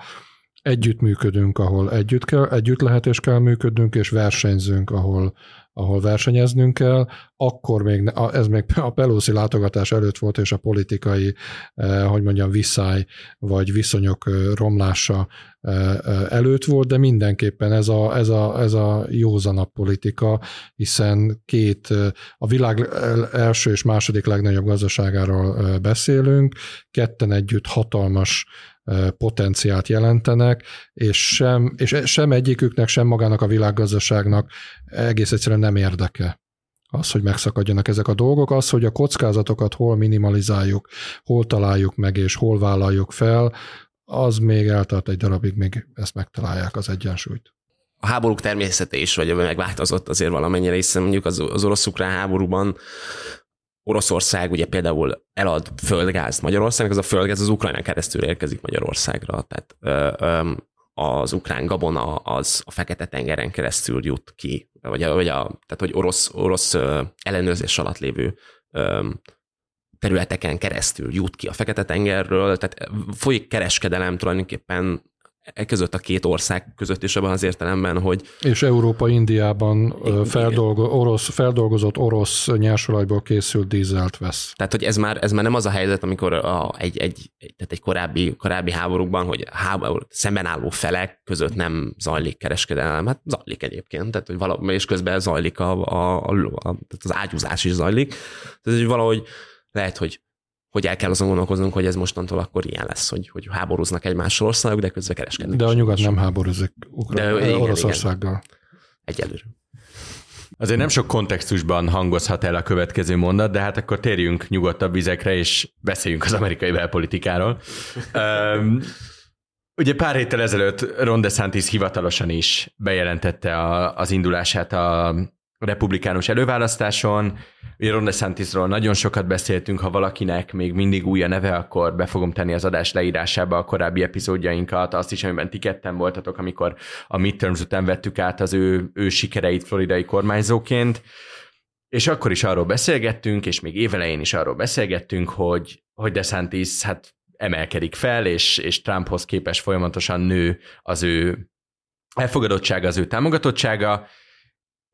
együttműködünk, ahol együtt, kell, együtt lehet és kell működnünk, és versenyzünk, ahol, ahol versenyeznünk kell, akkor még, ez még a Pelosi látogatás előtt volt, és a politikai, eh, hogy mondjam, visszáj, vagy viszonyok eh, romlása eh, előtt volt, de mindenképpen ez a, ez a, ez a józanabb politika, hiszen két, a világ első és második legnagyobb gazdaságáról beszélünk, ketten együtt hatalmas potenciált jelentenek, és sem, és sem egyiküknek, sem magának a világgazdaságnak egész egyszerűen nem érdeke az, hogy megszakadjanak ezek a dolgok, az, hogy a kockázatokat hol minimalizáljuk, hol találjuk meg, és hol vállaljuk fel, az még eltart egy darabig, még ezt megtalálják az egyensúlyt. A háborúk természete is vagy megváltozott azért valamennyire, hiszen mondjuk az, az orosz-ukrán háborúban Oroszország ugye például elad földgázt Magyarországnak, az a földgáz az Ukrajnán keresztül érkezik Magyarországra. Tehát az ukrán gabona az a Fekete-tengeren keresztül jut ki, vagy, a, vagy a, tehát hogy orosz, orosz ellenőrzés alatt lévő területeken keresztül jut ki a Fekete-tengerről, tehát folyik kereskedelem tulajdonképpen e között a két ország között is abban az értelemben, hogy... És Európa Indiában feldolgo, orosz, feldolgozott orosz nyersolajból készült dízelt vesz. Tehát, hogy ez már, ez már nem az a helyzet, amikor a, egy, egy, tehát egy korábbi, korábbi háborúkban, hogy háború, szemben álló felek között nem zajlik kereskedelem. Hát zajlik egyébként, tehát, hogy valami, és közben zajlik a, a, a, a, az ágyúzás is zajlik. Tehát, hogy valahogy lehet, hogy hogy el kell azon gondolkoznunk, hogy ez mostantól akkor ilyen lesz, hogy, hogy háborúznak egymással országok, de közben kereskednek. De a nyugat nem háborúzik Ukra- de, igen, Oroszországgal. Igen. Egyelőre. Azért nem sok kontextusban hangozhat el a következő mondat, de hát akkor térjünk nyugodtabb vizekre, és beszéljünk az amerikai belpolitikáról. um, ugye pár héttel ezelőtt Ron DeSantis hivatalosan is bejelentette a, az indulását a republikánus előválasztáson. Ron DeSantisról nagyon sokat beszéltünk, ha valakinek még mindig új a neve, akkor be fogom tenni az adás leírásába a korábbi epizódjainkat, azt is, amiben ti ketten voltatok, amikor a midterms után vettük át az ő, ő sikereit floridai kormányzóként. És akkor is arról beszélgettünk, és még évelején is arról beszélgettünk, hogy, hogy DeSantis hát emelkedik fel, és, és Trumphoz képes folyamatosan nő az ő elfogadottsága, az ő támogatottsága,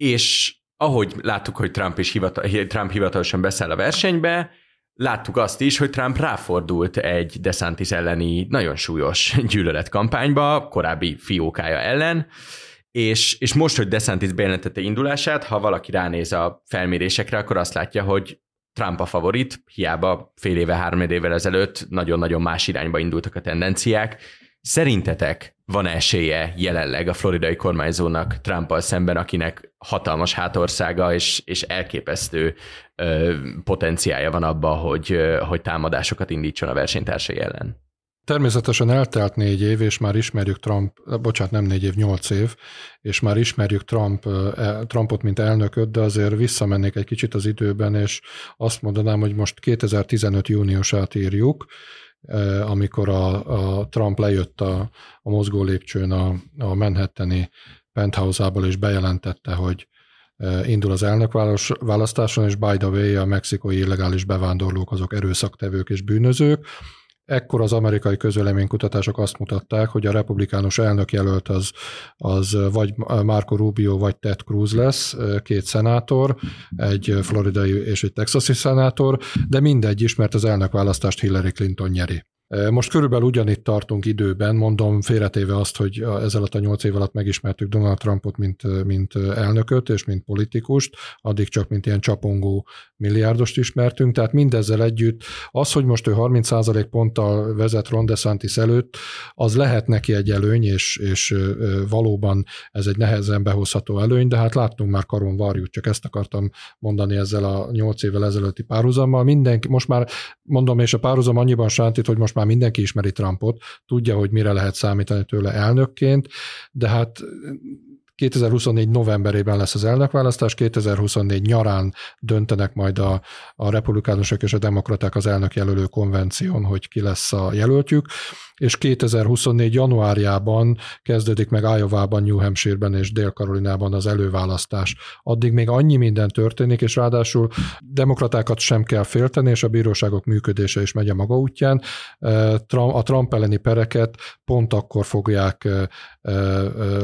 és ahogy láttuk, hogy Trump is hivatal, Trump hivatalosan beszáll a versenybe, láttuk azt is, hogy Trump ráfordult egy DeSantis elleni nagyon súlyos gyűlöletkampányba, korábbi fiókája ellen, és, és most, hogy DeSantis bejelentette indulását, ha valaki ránéz a felmérésekre, akkor azt látja, hogy Trump a favorit, hiába fél éve, három évvel ezelőtt nagyon-nagyon más irányba indultak a tendenciák, Szerintetek van esélye jelenleg a floridai kormányzónak Trumpal szemben, akinek hatalmas hátországa és, és elképesztő ö, potenciája van abba, hogy, hogy támadásokat indítson a versenytársai ellen? Természetesen eltelt négy év, és már ismerjük Trump, bocsánat, nem négy év, nyolc év, és már ismerjük Trump, e, Trumpot, mint elnököt, de azért visszamennék egy kicsit az időben, és azt mondanám, hogy most 2015 júniusát írjuk, amikor a, a Trump lejött a, a mozgó lépcsőn a, a Manhattani penthouse-ából, és bejelentette, hogy indul az elnök választáson, és by the way, a mexikói illegális bevándorlók azok erőszaktevők és bűnözők, Ekkor az amerikai közvéleménykutatások azt mutatták, hogy a republikánus elnök jelölt az, az vagy Marco Rubio, vagy Ted Cruz lesz, két szenátor, egy floridai és egy texasi szenátor, de mindegy is, mert az elnök választást Hillary Clinton nyeri. Most körülbelül ugyanitt tartunk időben, mondom félretéve azt, hogy ezzel a nyolc év alatt megismertük Donald Trumpot, mint, mint elnököt és mint politikust, addig csak mint ilyen csapongó milliárdost ismertünk, tehát mindezzel együtt az, hogy most ő 30% ponttal vezet Ron DeSantis előtt, az lehet neki egy előny, és, és valóban ez egy nehezen behozható előny, de hát láttunk már karon varjút, csak ezt akartam mondani ezzel a nyolc évvel ezelőtti párhuzammal. Mindenki, most már mondom, és a párhuzam annyiban sántít, hogy most már mindenki ismeri Trumpot, tudja, hogy mire lehet számítani tőle elnökként, de hát 2024 novemberében lesz az elnökválasztás, 2024 nyarán döntenek majd a, a republikánusok és a demokraták az elnökjelölő konvención, hogy ki lesz a jelöltjük és 2024. januárjában kezdődik meg Iowa-ban, New Hampshire-ben és Dél-Karolinában az előválasztás. Addig még annyi minden történik, és ráadásul demokratákat sem kell félteni, és a bíróságok működése is megy a maga útján. A Trump elleni pereket pont akkor fogják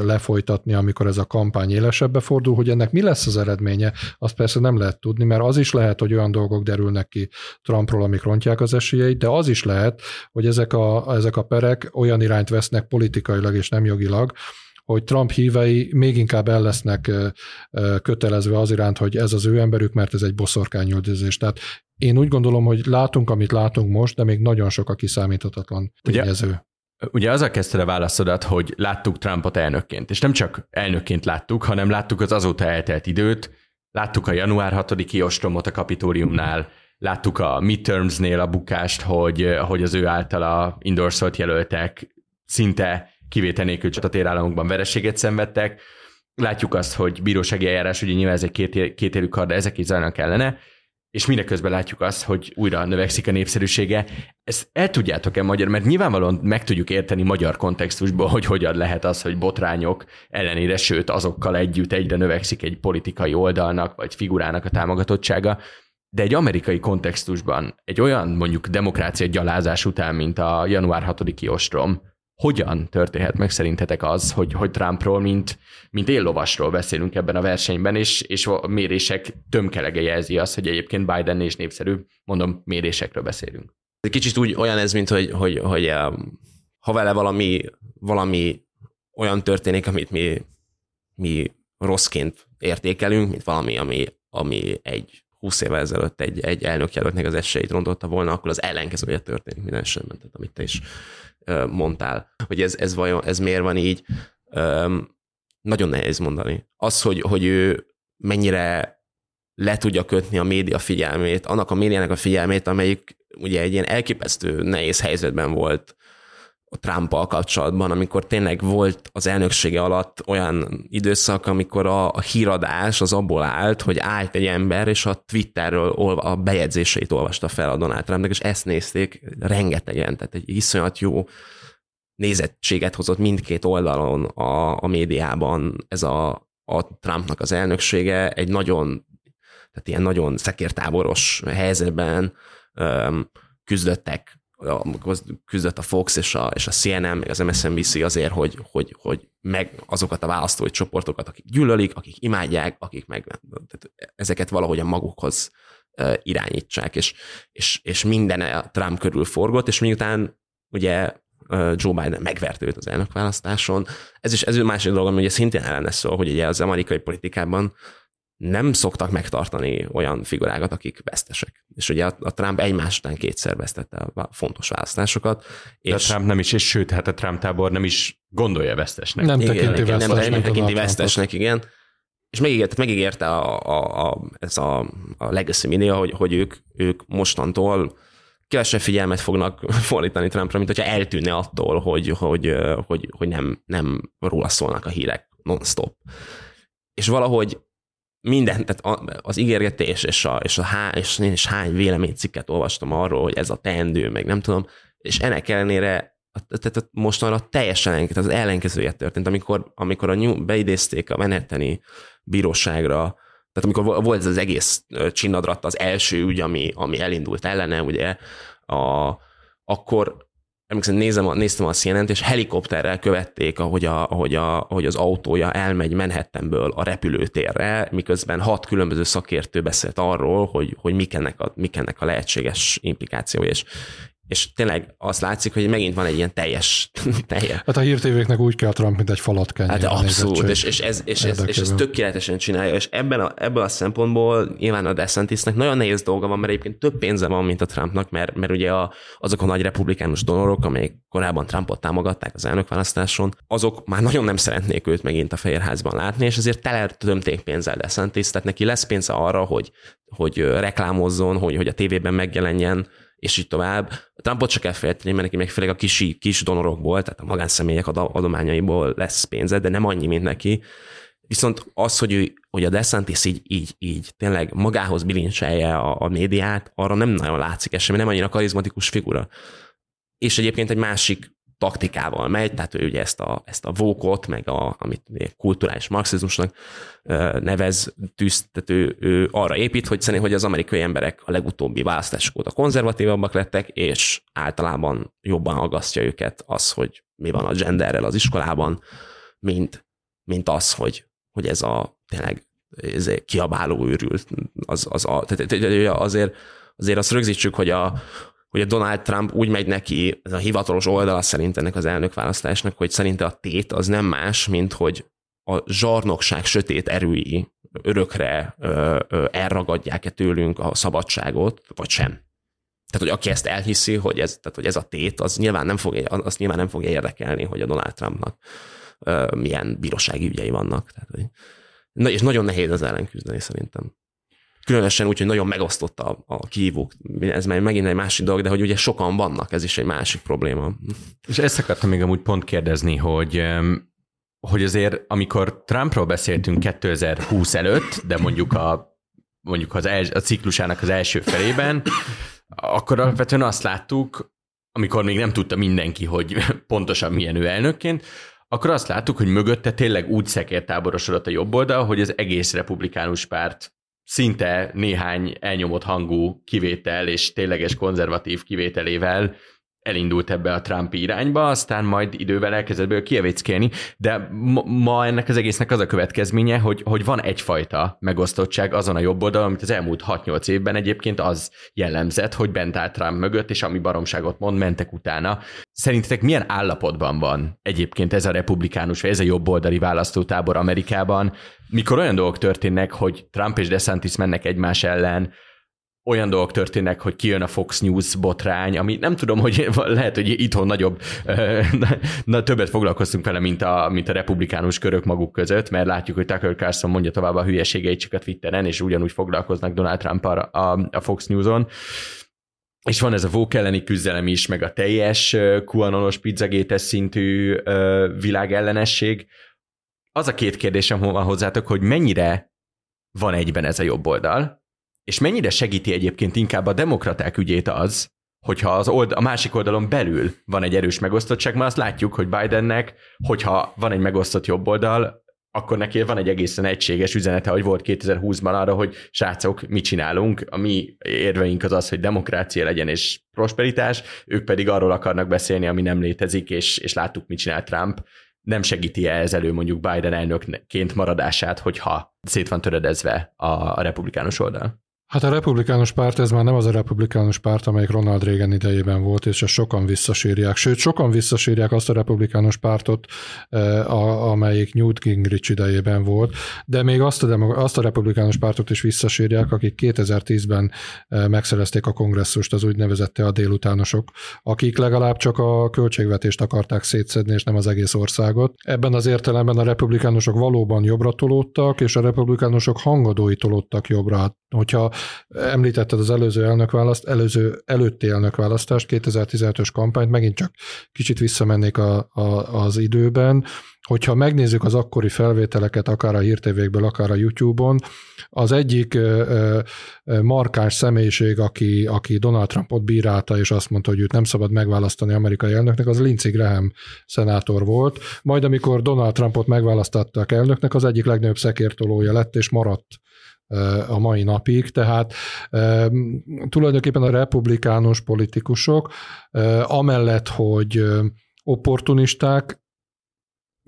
lefolytatni, amikor ez a kampány élesebbe fordul, hogy ennek mi lesz az eredménye, azt persze nem lehet tudni, mert az is lehet, hogy olyan dolgok derülnek ki Trumpról, amik rontják az esélyeit, de az is lehet, hogy ezek a, ezek a perek olyan irányt vesznek politikailag és nem jogilag, hogy Trump hívei még inkább el lesznek kötelezve az iránt, hogy ez az ő emberük, mert ez egy boszorkányüldözés. Tehát én úgy gondolom, hogy látunk, amit látunk most, de még nagyon sok a kiszámíthatatlan tényező. Ugye, ugye az a kezdte a válaszodat, hogy láttuk Trumpot elnökként, és nem csak elnökként láttuk, hanem láttuk az azóta eltelt időt, láttuk a január 6-i ostromot a kapitóriumnál, Láttuk a midtermsnél a bukást, hogy, hogy az ő általa endorsolt jelöltek szinte kivétel nélkül csak a térállamokban vereséget szenvedtek. Látjuk azt, hogy bírósági eljárás, ugye nyilván ez egy két, kétélű kar, de ezek is zajlanak ellene, és mindeközben látjuk azt, hogy újra növekszik a népszerűsége. Ezt el tudjátok-e magyar, mert nyilvánvalóan meg tudjuk érteni magyar kontextusból, hogy hogyan lehet az, hogy botrányok ellenére, sőt azokkal együtt egyre növekszik egy politikai oldalnak vagy figurának a támogatottsága, de egy amerikai kontextusban, egy olyan mondjuk demokrácia gyalázás után, mint a január 6-i ostrom, hogyan történhet meg szerintetek az, hogy, hogy Trumpról, mint, mint éllovasról beszélünk ebben a versenyben, és, és a mérések tömkelege jelzi azt, hogy egyébként Biden és népszerű, mondom, mérésekről beszélünk. Kicsit úgy olyan ez, mint hogy, hogy, hogy ha vele valami, valami olyan történik, amit mi, mi rosszként értékelünk, mint valami, ami, ami egy 20 évvel ezelőtt egy, egy elnökjelöltnek az esélyt rontotta volna, akkor az ellenkezője történik minden esetben, tehát amit te is mondtál, hogy ez, ez vajon, ez miért van így, nagyon nehéz mondani. Az, hogy, hogy ő mennyire le tudja kötni a média figyelmét, annak a médiának a figyelmét, amelyik ugye egy ilyen elképesztő nehéz helyzetben volt a trump kapcsolatban, amikor tényleg volt az elnöksége alatt olyan időszak, amikor a, a híradás az abból állt, hogy állt egy ember, és a Twitterről a bejegyzéseit olvasta fel a Donald Trumpnak, és ezt nézték rengetegen, tehát egy iszonyat jó nézettséget hozott mindkét oldalon a, a médiában ez a, a Trumpnak az elnöksége, egy nagyon, tehát ilyen nagyon szekértáboros helyzetben um, küzdöttek amikor küzdött a Fox és a, és a CNN, meg az MSNBC azért, hogy, hogy, hogy meg azokat a választói csoportokat, akik gyűlölik, akik imádják, akik meg tehát ezeket valahogy a magukhoz irányítsák, és, és, és minden a Trump körül forgott, és miután ugye Joe Biden megvert őt az elnökválasztáson. Ez is ez egy másik dolog, ami ugye szintén ellene szól, hogy ugye az amerikai politikában nem szoktak megtartani olyan figurákat, akik vesztesek. És ugye a, Trump egymás után kétszer vesztette a fontos választásokat. De és a Trump nem is, és sőt, hát a Trump tábor nem is gondolja vesztesnek. Nem igen, tekinti igen, vesztesnek. Nem, nem tekinti vesztesnek, igen. És megígérte, megígérte a, a, a, ez a, a Legacy Media, hogy, hogy ők, ők mostantól kevesebb figyelmet fognak fordítani Trumpra, mint hogyha eltűnne attól, hogy, hogy, hogy, hogy nem, nem róla szólnak a hírek non-stop. És valahogy minden, tehát az ígérgetés és, a, és, a há, és én is hány véleménycikket olvastam arról, hogy ez a teendő, meg nem tudom, és ennek ellenére tehát mostanra teljesen az ellenkezője történt, amikor, amikor a New, beidézték a Manhattani bíróságra, tehát amikor volt ez az egész csinadrat, az első ügy, ami, ami elindult ellene, ugye, a, akkor emlékszem, nézem a, néztem a cnn és helikopterrel követték, ahogy, a, ahogy, a, ahogy az autója elmegy Manhattanből a repülőtérre, miközben hat különböző szakértő beszélt arról, hogy, hogy mik, ennek a, mik ennek a lehetséges implikációja, és és tényleg azt látszik, hogy megint van egy ilyen teljes... teljes. Hát a hírtévéknek úgy kell Trump, mint egy falat kenni. Hát abszolút, és, és, ez, és, ez, és ez tökéletesen csinálja, és ebben a, ebből a szempontból nyilván a DeSantisnek nagyon nehéz dolga van, mert egyébként több pénze van, mint a Trumpnak, mert, mert ugye a, azok a nagy republikánus donorok, amelyek korábban Trumpot támogatták az elnökválasztáson, azok már nagyon nem szeretnék őt megint a Fehérházban látni, és ezért tele tömték pénzzel DeSantis, tehát neki lesz pénze arra, hogy, hogy reklámozzon, hogy, hogy a tévében megjelenjen, és így tovább. Trumpot csak kell félteni, mert neki még főleg a kis, kis donorokból, tehát a magánszemélyek adományaiból lesz pénze, de nem annyi, mint neki. Viszont az, hogy, ő, hogy a DeSantis így, így, így tényleg magához bilincselje a, a médiát, arra nem nagyon látszik esemény, nem annyira karizmatikus figura. És egyébként egy másik taktikával megy, tehát ő ugye ezt a, ezt a vókot, meg a, amit kulturális marxizmusnak nevez, tűz, ő, arra épít, hogy szerint, hogy az amerikai emberek a legutóbbi választások óta konzervatívabbak lettek, és általában jobban aggasztja őket az, hogy mi van a genderrel az iskolában, mint, mint az, hogy, hogy ez a tényleg ez kiabáló őrült, az, az a, tehát azért, azért azt rögzítsük, hogy a, a Donald Trump úgy megy neki, ez a hivatalos oldala szerint ennek az elnökválasztásnak, hogy szerinte a tét az nem más, mint hogy a zsarnokság sötét erői örökre ö, ö, elragadják-e tőlünk a szabadságot, vagy sem. Tehát, hogy aki ezt elhiszi, hogy ez, tehát, hogy ez a tét, az nyilván nem fog, az nyilván nem fogja érdekelni, hogy a Donald Trumpnak ö, milyen bírósági ügyei vannak. Tehát, hogy, na, és nagyon nehéz az ellen küzdeni szerintem különösen úgy, hogy nagyon megosztott a, a kihívók. Ez már megint egy másik dolog, de hogy ugye sokan vannak, ez is egy másik probléma. És ezt akartam még amúgy pont kérdezni, hogy hogy azért, amikor Trumpról beszéltünk 2020 előtt, de mondjuk a mondjuk az el, a ciklusának az első felében, akkor alapvetően azt láttuk, amikor még nem tudta mindenki, hogy pontosan milyen ő elnökként, akkor azt láttuk, hogy mögötte tényleg úgy szekértáborosodott a jobb oldal, hogy az egész republikánus párt szinte néhány elnyomott hangú kivétel és tényleges konzervatív kivételével elindult ebbe a Trump irányba, aztán majd idővel elkezdett belőle kievéckélni, de ma ennek az egésznek az a következménye, hogy, hogy van egyfajta megosztottság azon a jobb oldalon, amit az elmúlt 6-8 évben egyébként az jellemzett, hogy bent állt Trump mögött, és ami baromságot mond, mentek utána. Szerintetek milyen állapotban van egyébként ez a republikánus, vagy ez a jobboldali választótábor Amerikában, mikor olyan dolgok történnek, hogy Trump és DeSantis mennek egymás ellen, olyan dolgok történnek, hogy kijön a Fox News botrány, ami nem tudom, hogy lehet, hogy itthon nagyobb, na, többet foglalkoztunk vele, mint a, mint a republikánus körök maguk között, mert látjuk, hogy Tucker Carlson mondja tovább a hülyeségeit csak a Twitteren, és ugyanúgy foglalkoznak Donald Trump a, a, Fox News-on. És van ez a vók elleni küzdelem is, meg a teljes QAnonos pizzagétes szintű világellenesség. Az a két kérdésem van hozzátok, hogy mennyire van egyben ez a jobb oldal, és mennyire segíti egyébként inkább a demokraták ügyét az, hogyha az old, a másik oldalon belül van egy erős megosztottság, mert azt látjuk, hogy Bidennek, hogyha van egy megosztott jobb oldal, akkor neki van egy egészen egységes üzenete, hogy volt 2020-ban arra, hogy srácok, mit csinálunk, a mi érveink az az, hogy demokrácia legyen és prosperitás, ők pedig arról akarnak beszélni, ami nem létezik, és, és láttuk, mit csinál Trump. Nem segíti -e ez elő mondjuk Biden elnökként maradását, hogyha szét van töredezve a, a republikánus oldal? Hát a republikánus párt, ez már nem az a republikánus párt, amelyik Ronald Reagan idejében volt, és ezt sokan visszasírják. Sőt, sokan visszasírják azt a republikánus pártot, eh, a, amelyik Newt Gingrich idejében volt, de még azt a, azt a republikánus pártot is visszasírják, akik 2010-ben eh, megszerezték a kongresszust, az úgynevezette a délutánosok, akik legalább csak a költségvetést akarták szétszedni, és nem az egész országot. Ebben az értelemben a republikánusok valóban jobbra tolódtak, és a republikánusok hangadói tolódtak jobbra. Hogyha Említetted az előző elnökválaszt, előző előtti elnökválasztást, 2015-ös kampányt, megint csak kicsit visszamennék a, a, az időben, hogyha megnézzük az akkori felvételeket, akár a hírtévékből, akár a YouTube-on, az egyik markáns személyiség, aki, aki Donald Trumpot bírálta, és azt mondta, hogy őt nem szabad megválasztani amerikai elnöknek, az Lindsey Graham szenátor volt. Majd amikor Donald Trumpot megválasztották elnöknek, az egyik legnagyobb szekértolója lett, és maradt a mai napig, tehát tulajdonképpen a republikánus politikusok amellett, hogy opportunisták,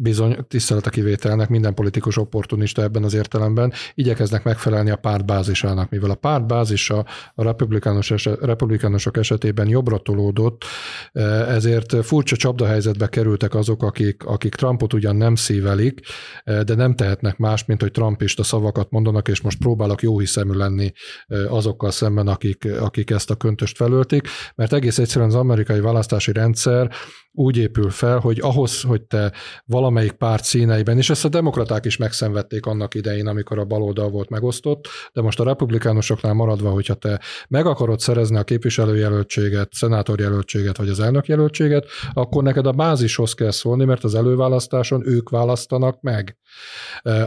bizony tisztelet a kivételnek, minden politikus opportunista ebben az értelemben. Igyekeznek megfelelni a párt bázisának, mivel a párt bázisa a republikánus eset, republikánusok esetében jobbra tolódott, eh, ezért furcsa csapdahelyzetbe kerültek azok, akik, akik Trumpot ugyan nem szívelik, eh, de nem tehetnek más, mint hogy Trumpista szavakat mondanak, és most próbálok jó hiszemű lenni eh, azokkal szemben, akik, akik ezt a köntöst felöltik, mert egész egyszerűen az amerikai választási rendszer úgy épül fel, hogy ahhoz, hogy te valamelyik párt színeiben, és ezt a demokraták is megszenvedték annak idején, amikor a baloldal volt megosztott, de most a republikánusoknál maradva, hogyha te meg akarod szerezni a képviselőjelöltséget, szenátorjelöltséget vagy az elnökjelöltséget, akkor neked a bázishoz kell szólni, mert az előválasztáson ők választanak meg.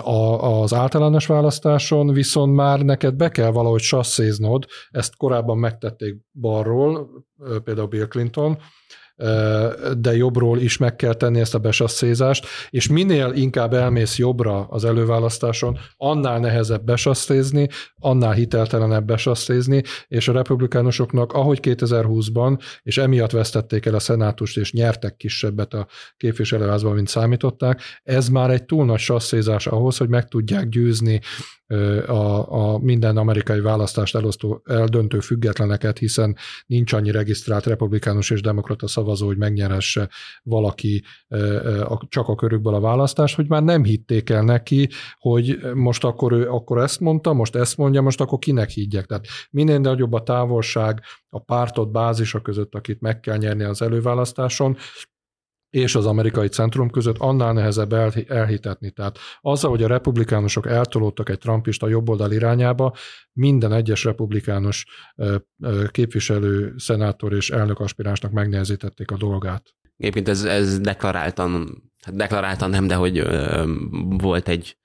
A, az általános választáson viszont már neked be kell valahogy sasszéznod, ezt korábban megtették balról, például Bill Clinton, de jobbról is meg kell tenni ezt a besasszézást, és minél inkább elmész jobbra az előválasztáson, annál nehezebb besasszézni, annál hiteltelenebb besasszézni, és a republikánusoknak, ahogy 2020-ban, és emiatt vesztették el a szenátust, és nyertek kisebbet a képviselőházban, mint számították, ez már egy túl nagy sasszézás ahhoz, hogy meg tudják győzni a, a minden amerikai választást elosztó, eldöntő függetleneket, hiszen nincs annyi regisztrált republikánus és demokrata szavazó, hogy megnyeresse valaki csak a körükből a választást, hogy már nem hitték el neki, hogy most akkor ő akkor ezt mondta, most ezt mondja, most akkor kinek higgyek. Tehát minél nagyobb a távolság a pártot bázisa között, akit meg kell nyerni az előválasztáson, és az amerikai centrum között annál nehezebb elhitetni. Tehát azzal, hogy a republikánusok eltolódtak egy trumpista jobboldal irányába, minden egyes republikánus képviselő, szenátor és elnök aspiránsnak megnehezítették a dolgát. Egyébként ez, ez deklaráltan, hát deklaráltan nem, de hogy volt egy,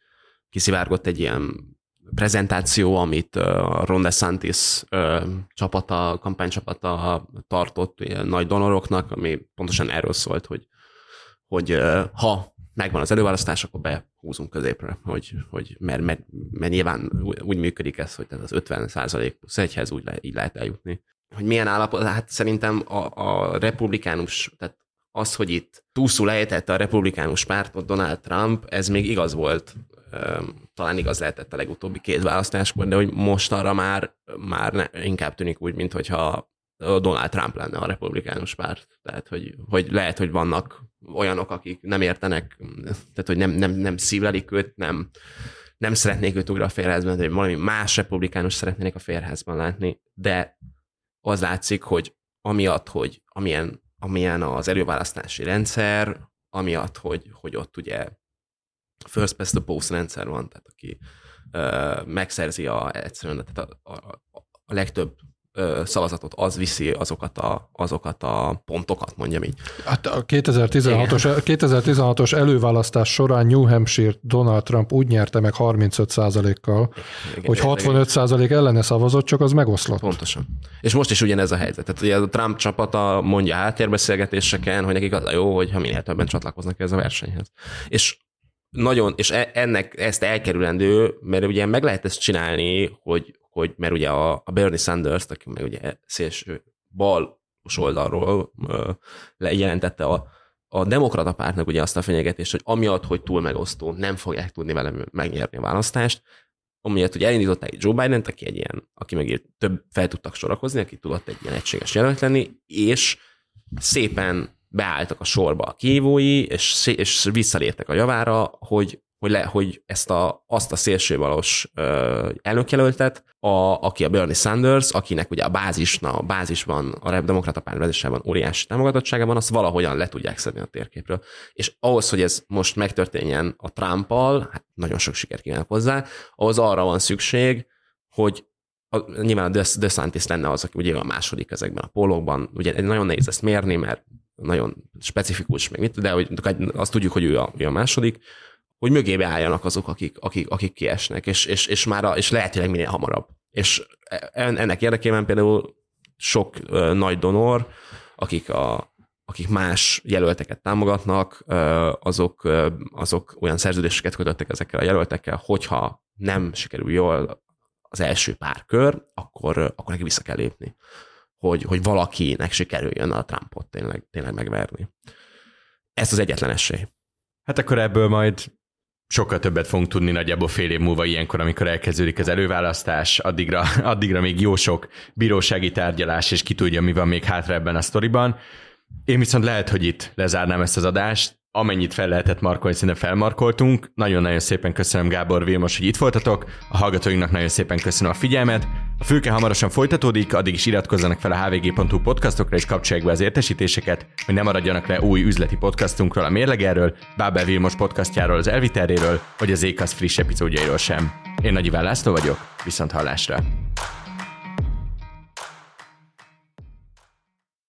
kiszivárgott egy ilyen prezentáció, amit a Ron DeSantis csapata, kampánycsapata tartott ilyen nagy donoroknak, ami pontosan erről szólt, hogy hogy ha megvan az előválasztás, akkor behúzunk középre, hogy, hogy mert, mert, mert nyilván úgy működik ez, hogy az 50 plusz egyhez úgy le, így lehet eljutni. Hogy milyen állapot, hát szerintem a, a republikánus, tehát az, hogy itt túlszul ejtette a republikánus pártot Donald Trump, ez még igaz volt, talán igaz lehetett a legutóbbi két választáskor, de hogy most arra már, már ne, inkább tűnik úgy, mintha Donald Trump lenne a republikánus párt. Tehát, hogy, hogy lehet, hogy vannak olyanok, akik nem értenek, tehát, hogy nem, nem, nem szívlelik őt, nem, nem szeretnék őt újra a félházban, de valami más republikánus szeretnének a félházban látni, de az látszik, hogy amiatt, hogy amilyen, amilyen az előválasztási rendszer, amiatt, hogy, hogy ott ugye first past the post rendszer van, tehát aki ö, megszerzi a, egyszerűen tehát a, a, a legtöbb szavazatot, az viszi azokat a, azokat a pontokat, mondjam így. Hát a 2016-os, 2016-os előválasztás során New Hampshire Donald Trump úgy nyerte meg 35%-kal, igen, hogy 65% igen. ellene szavazott, csak az megoszlott. Pontosan. És most is ugyanez a helyzet. Tehát ugye a Trump csapata mondja háttérbeszélgetéseken, hogy nekik az a jó, hogyha minél többen csatlakoznak ez a versenyhez. És nagyon, és e, ennek ezt elkerülendő, mert ugye meg lehet ezt csinálni, hogy, hogy mert ugye a, a Bernie Sanders, aki meg ugye szélső bal oldalról jelentette a, a demokrata pártnak ugye azt a fenyegetést, hogy amiatt, hogy túl megosztó, nem fogják tudni velem megnyerni a választást, amiatt, hogy elindították Joe biden aki egy ilyen, aki meg több fel tudtak sorakozni, aki tudott egy ilyen egységes jelölt lenni, és szépen beálltak a sorba a kívói, és, és visszaléptek a javára, hogy hogy, le, hogy ezt a, azt a szélsőbalos elnökjelöltet, a, aki a Bernie Sanders, akinek ugye a bázis, na, a bázisban, a demokrata párt óriási támogatottságában, azt valahogyan le tudják szedni a térképről. És ahhoz, hogy ez most megtörténjen a Trumpal, hát nagyon sok sikert kívánok hozzá, ahhoz arra van szükség, hogy a, nyilván a DeSantis lenne az, aki ugye a második ezekben a pólókban, ugye nagyon nehéz ezt mérni, mert nagyon specifikus, meg mit, de hogy azt tudjuk, hogy ő a, ő a második, hogy mögébe álljanak azok, akik, akik, akik kiesnek, és, és, és már a, és lehetőleg minél hamarabb. És ennek érdekében például sok uh, nagy donor, akik, a, akik más jelölteket támogatnak, uh, azok, uh, azok olyan szerződéseket kötöttek ezekkel a jelöltekkel, hogyha nem sikerül jól az első pár kör, akkor, akkor neki vissza kell lépni. Hogy, hogy valakinek sikerüljön a Trumpot tényleg, tényleg megverni. Ez az egyetlen esély. Hát akkor ebből majd sokkal többet fogunk tudni nagyjából fél év múlva ilyenkor, amikor elkezdődik az előválasztás, addigra, addigra még jó sok bírósági tárgyalás, és ki tudja, mi van még hátra ebben a sztoriban. Én viszont lehet, hogy itt lezárnám ezt az adást, amennyit fel lehetett markolni, szerintem felmarkoltunk. Nagyon-nagyon szépen köszönöm Gábor Vilmos, hogy itt voltatok. A hallgatóinknak nagyon szépen köszönöm a figyelmet. A fülke hamarosan folytatódik, addig is iratkozzanak fel a hvg.hu podcastokra és kapcsolják be az értesítéseket, hogy ne maradjanak le új üzleti podcastunkról, a Mérlegerről, Bábel Vilmos podcastjáról, az Elviteréről, vagy az Ékasz friss epizódjairól sem. Én Nagy Iván László vagyok, viszont hallásra!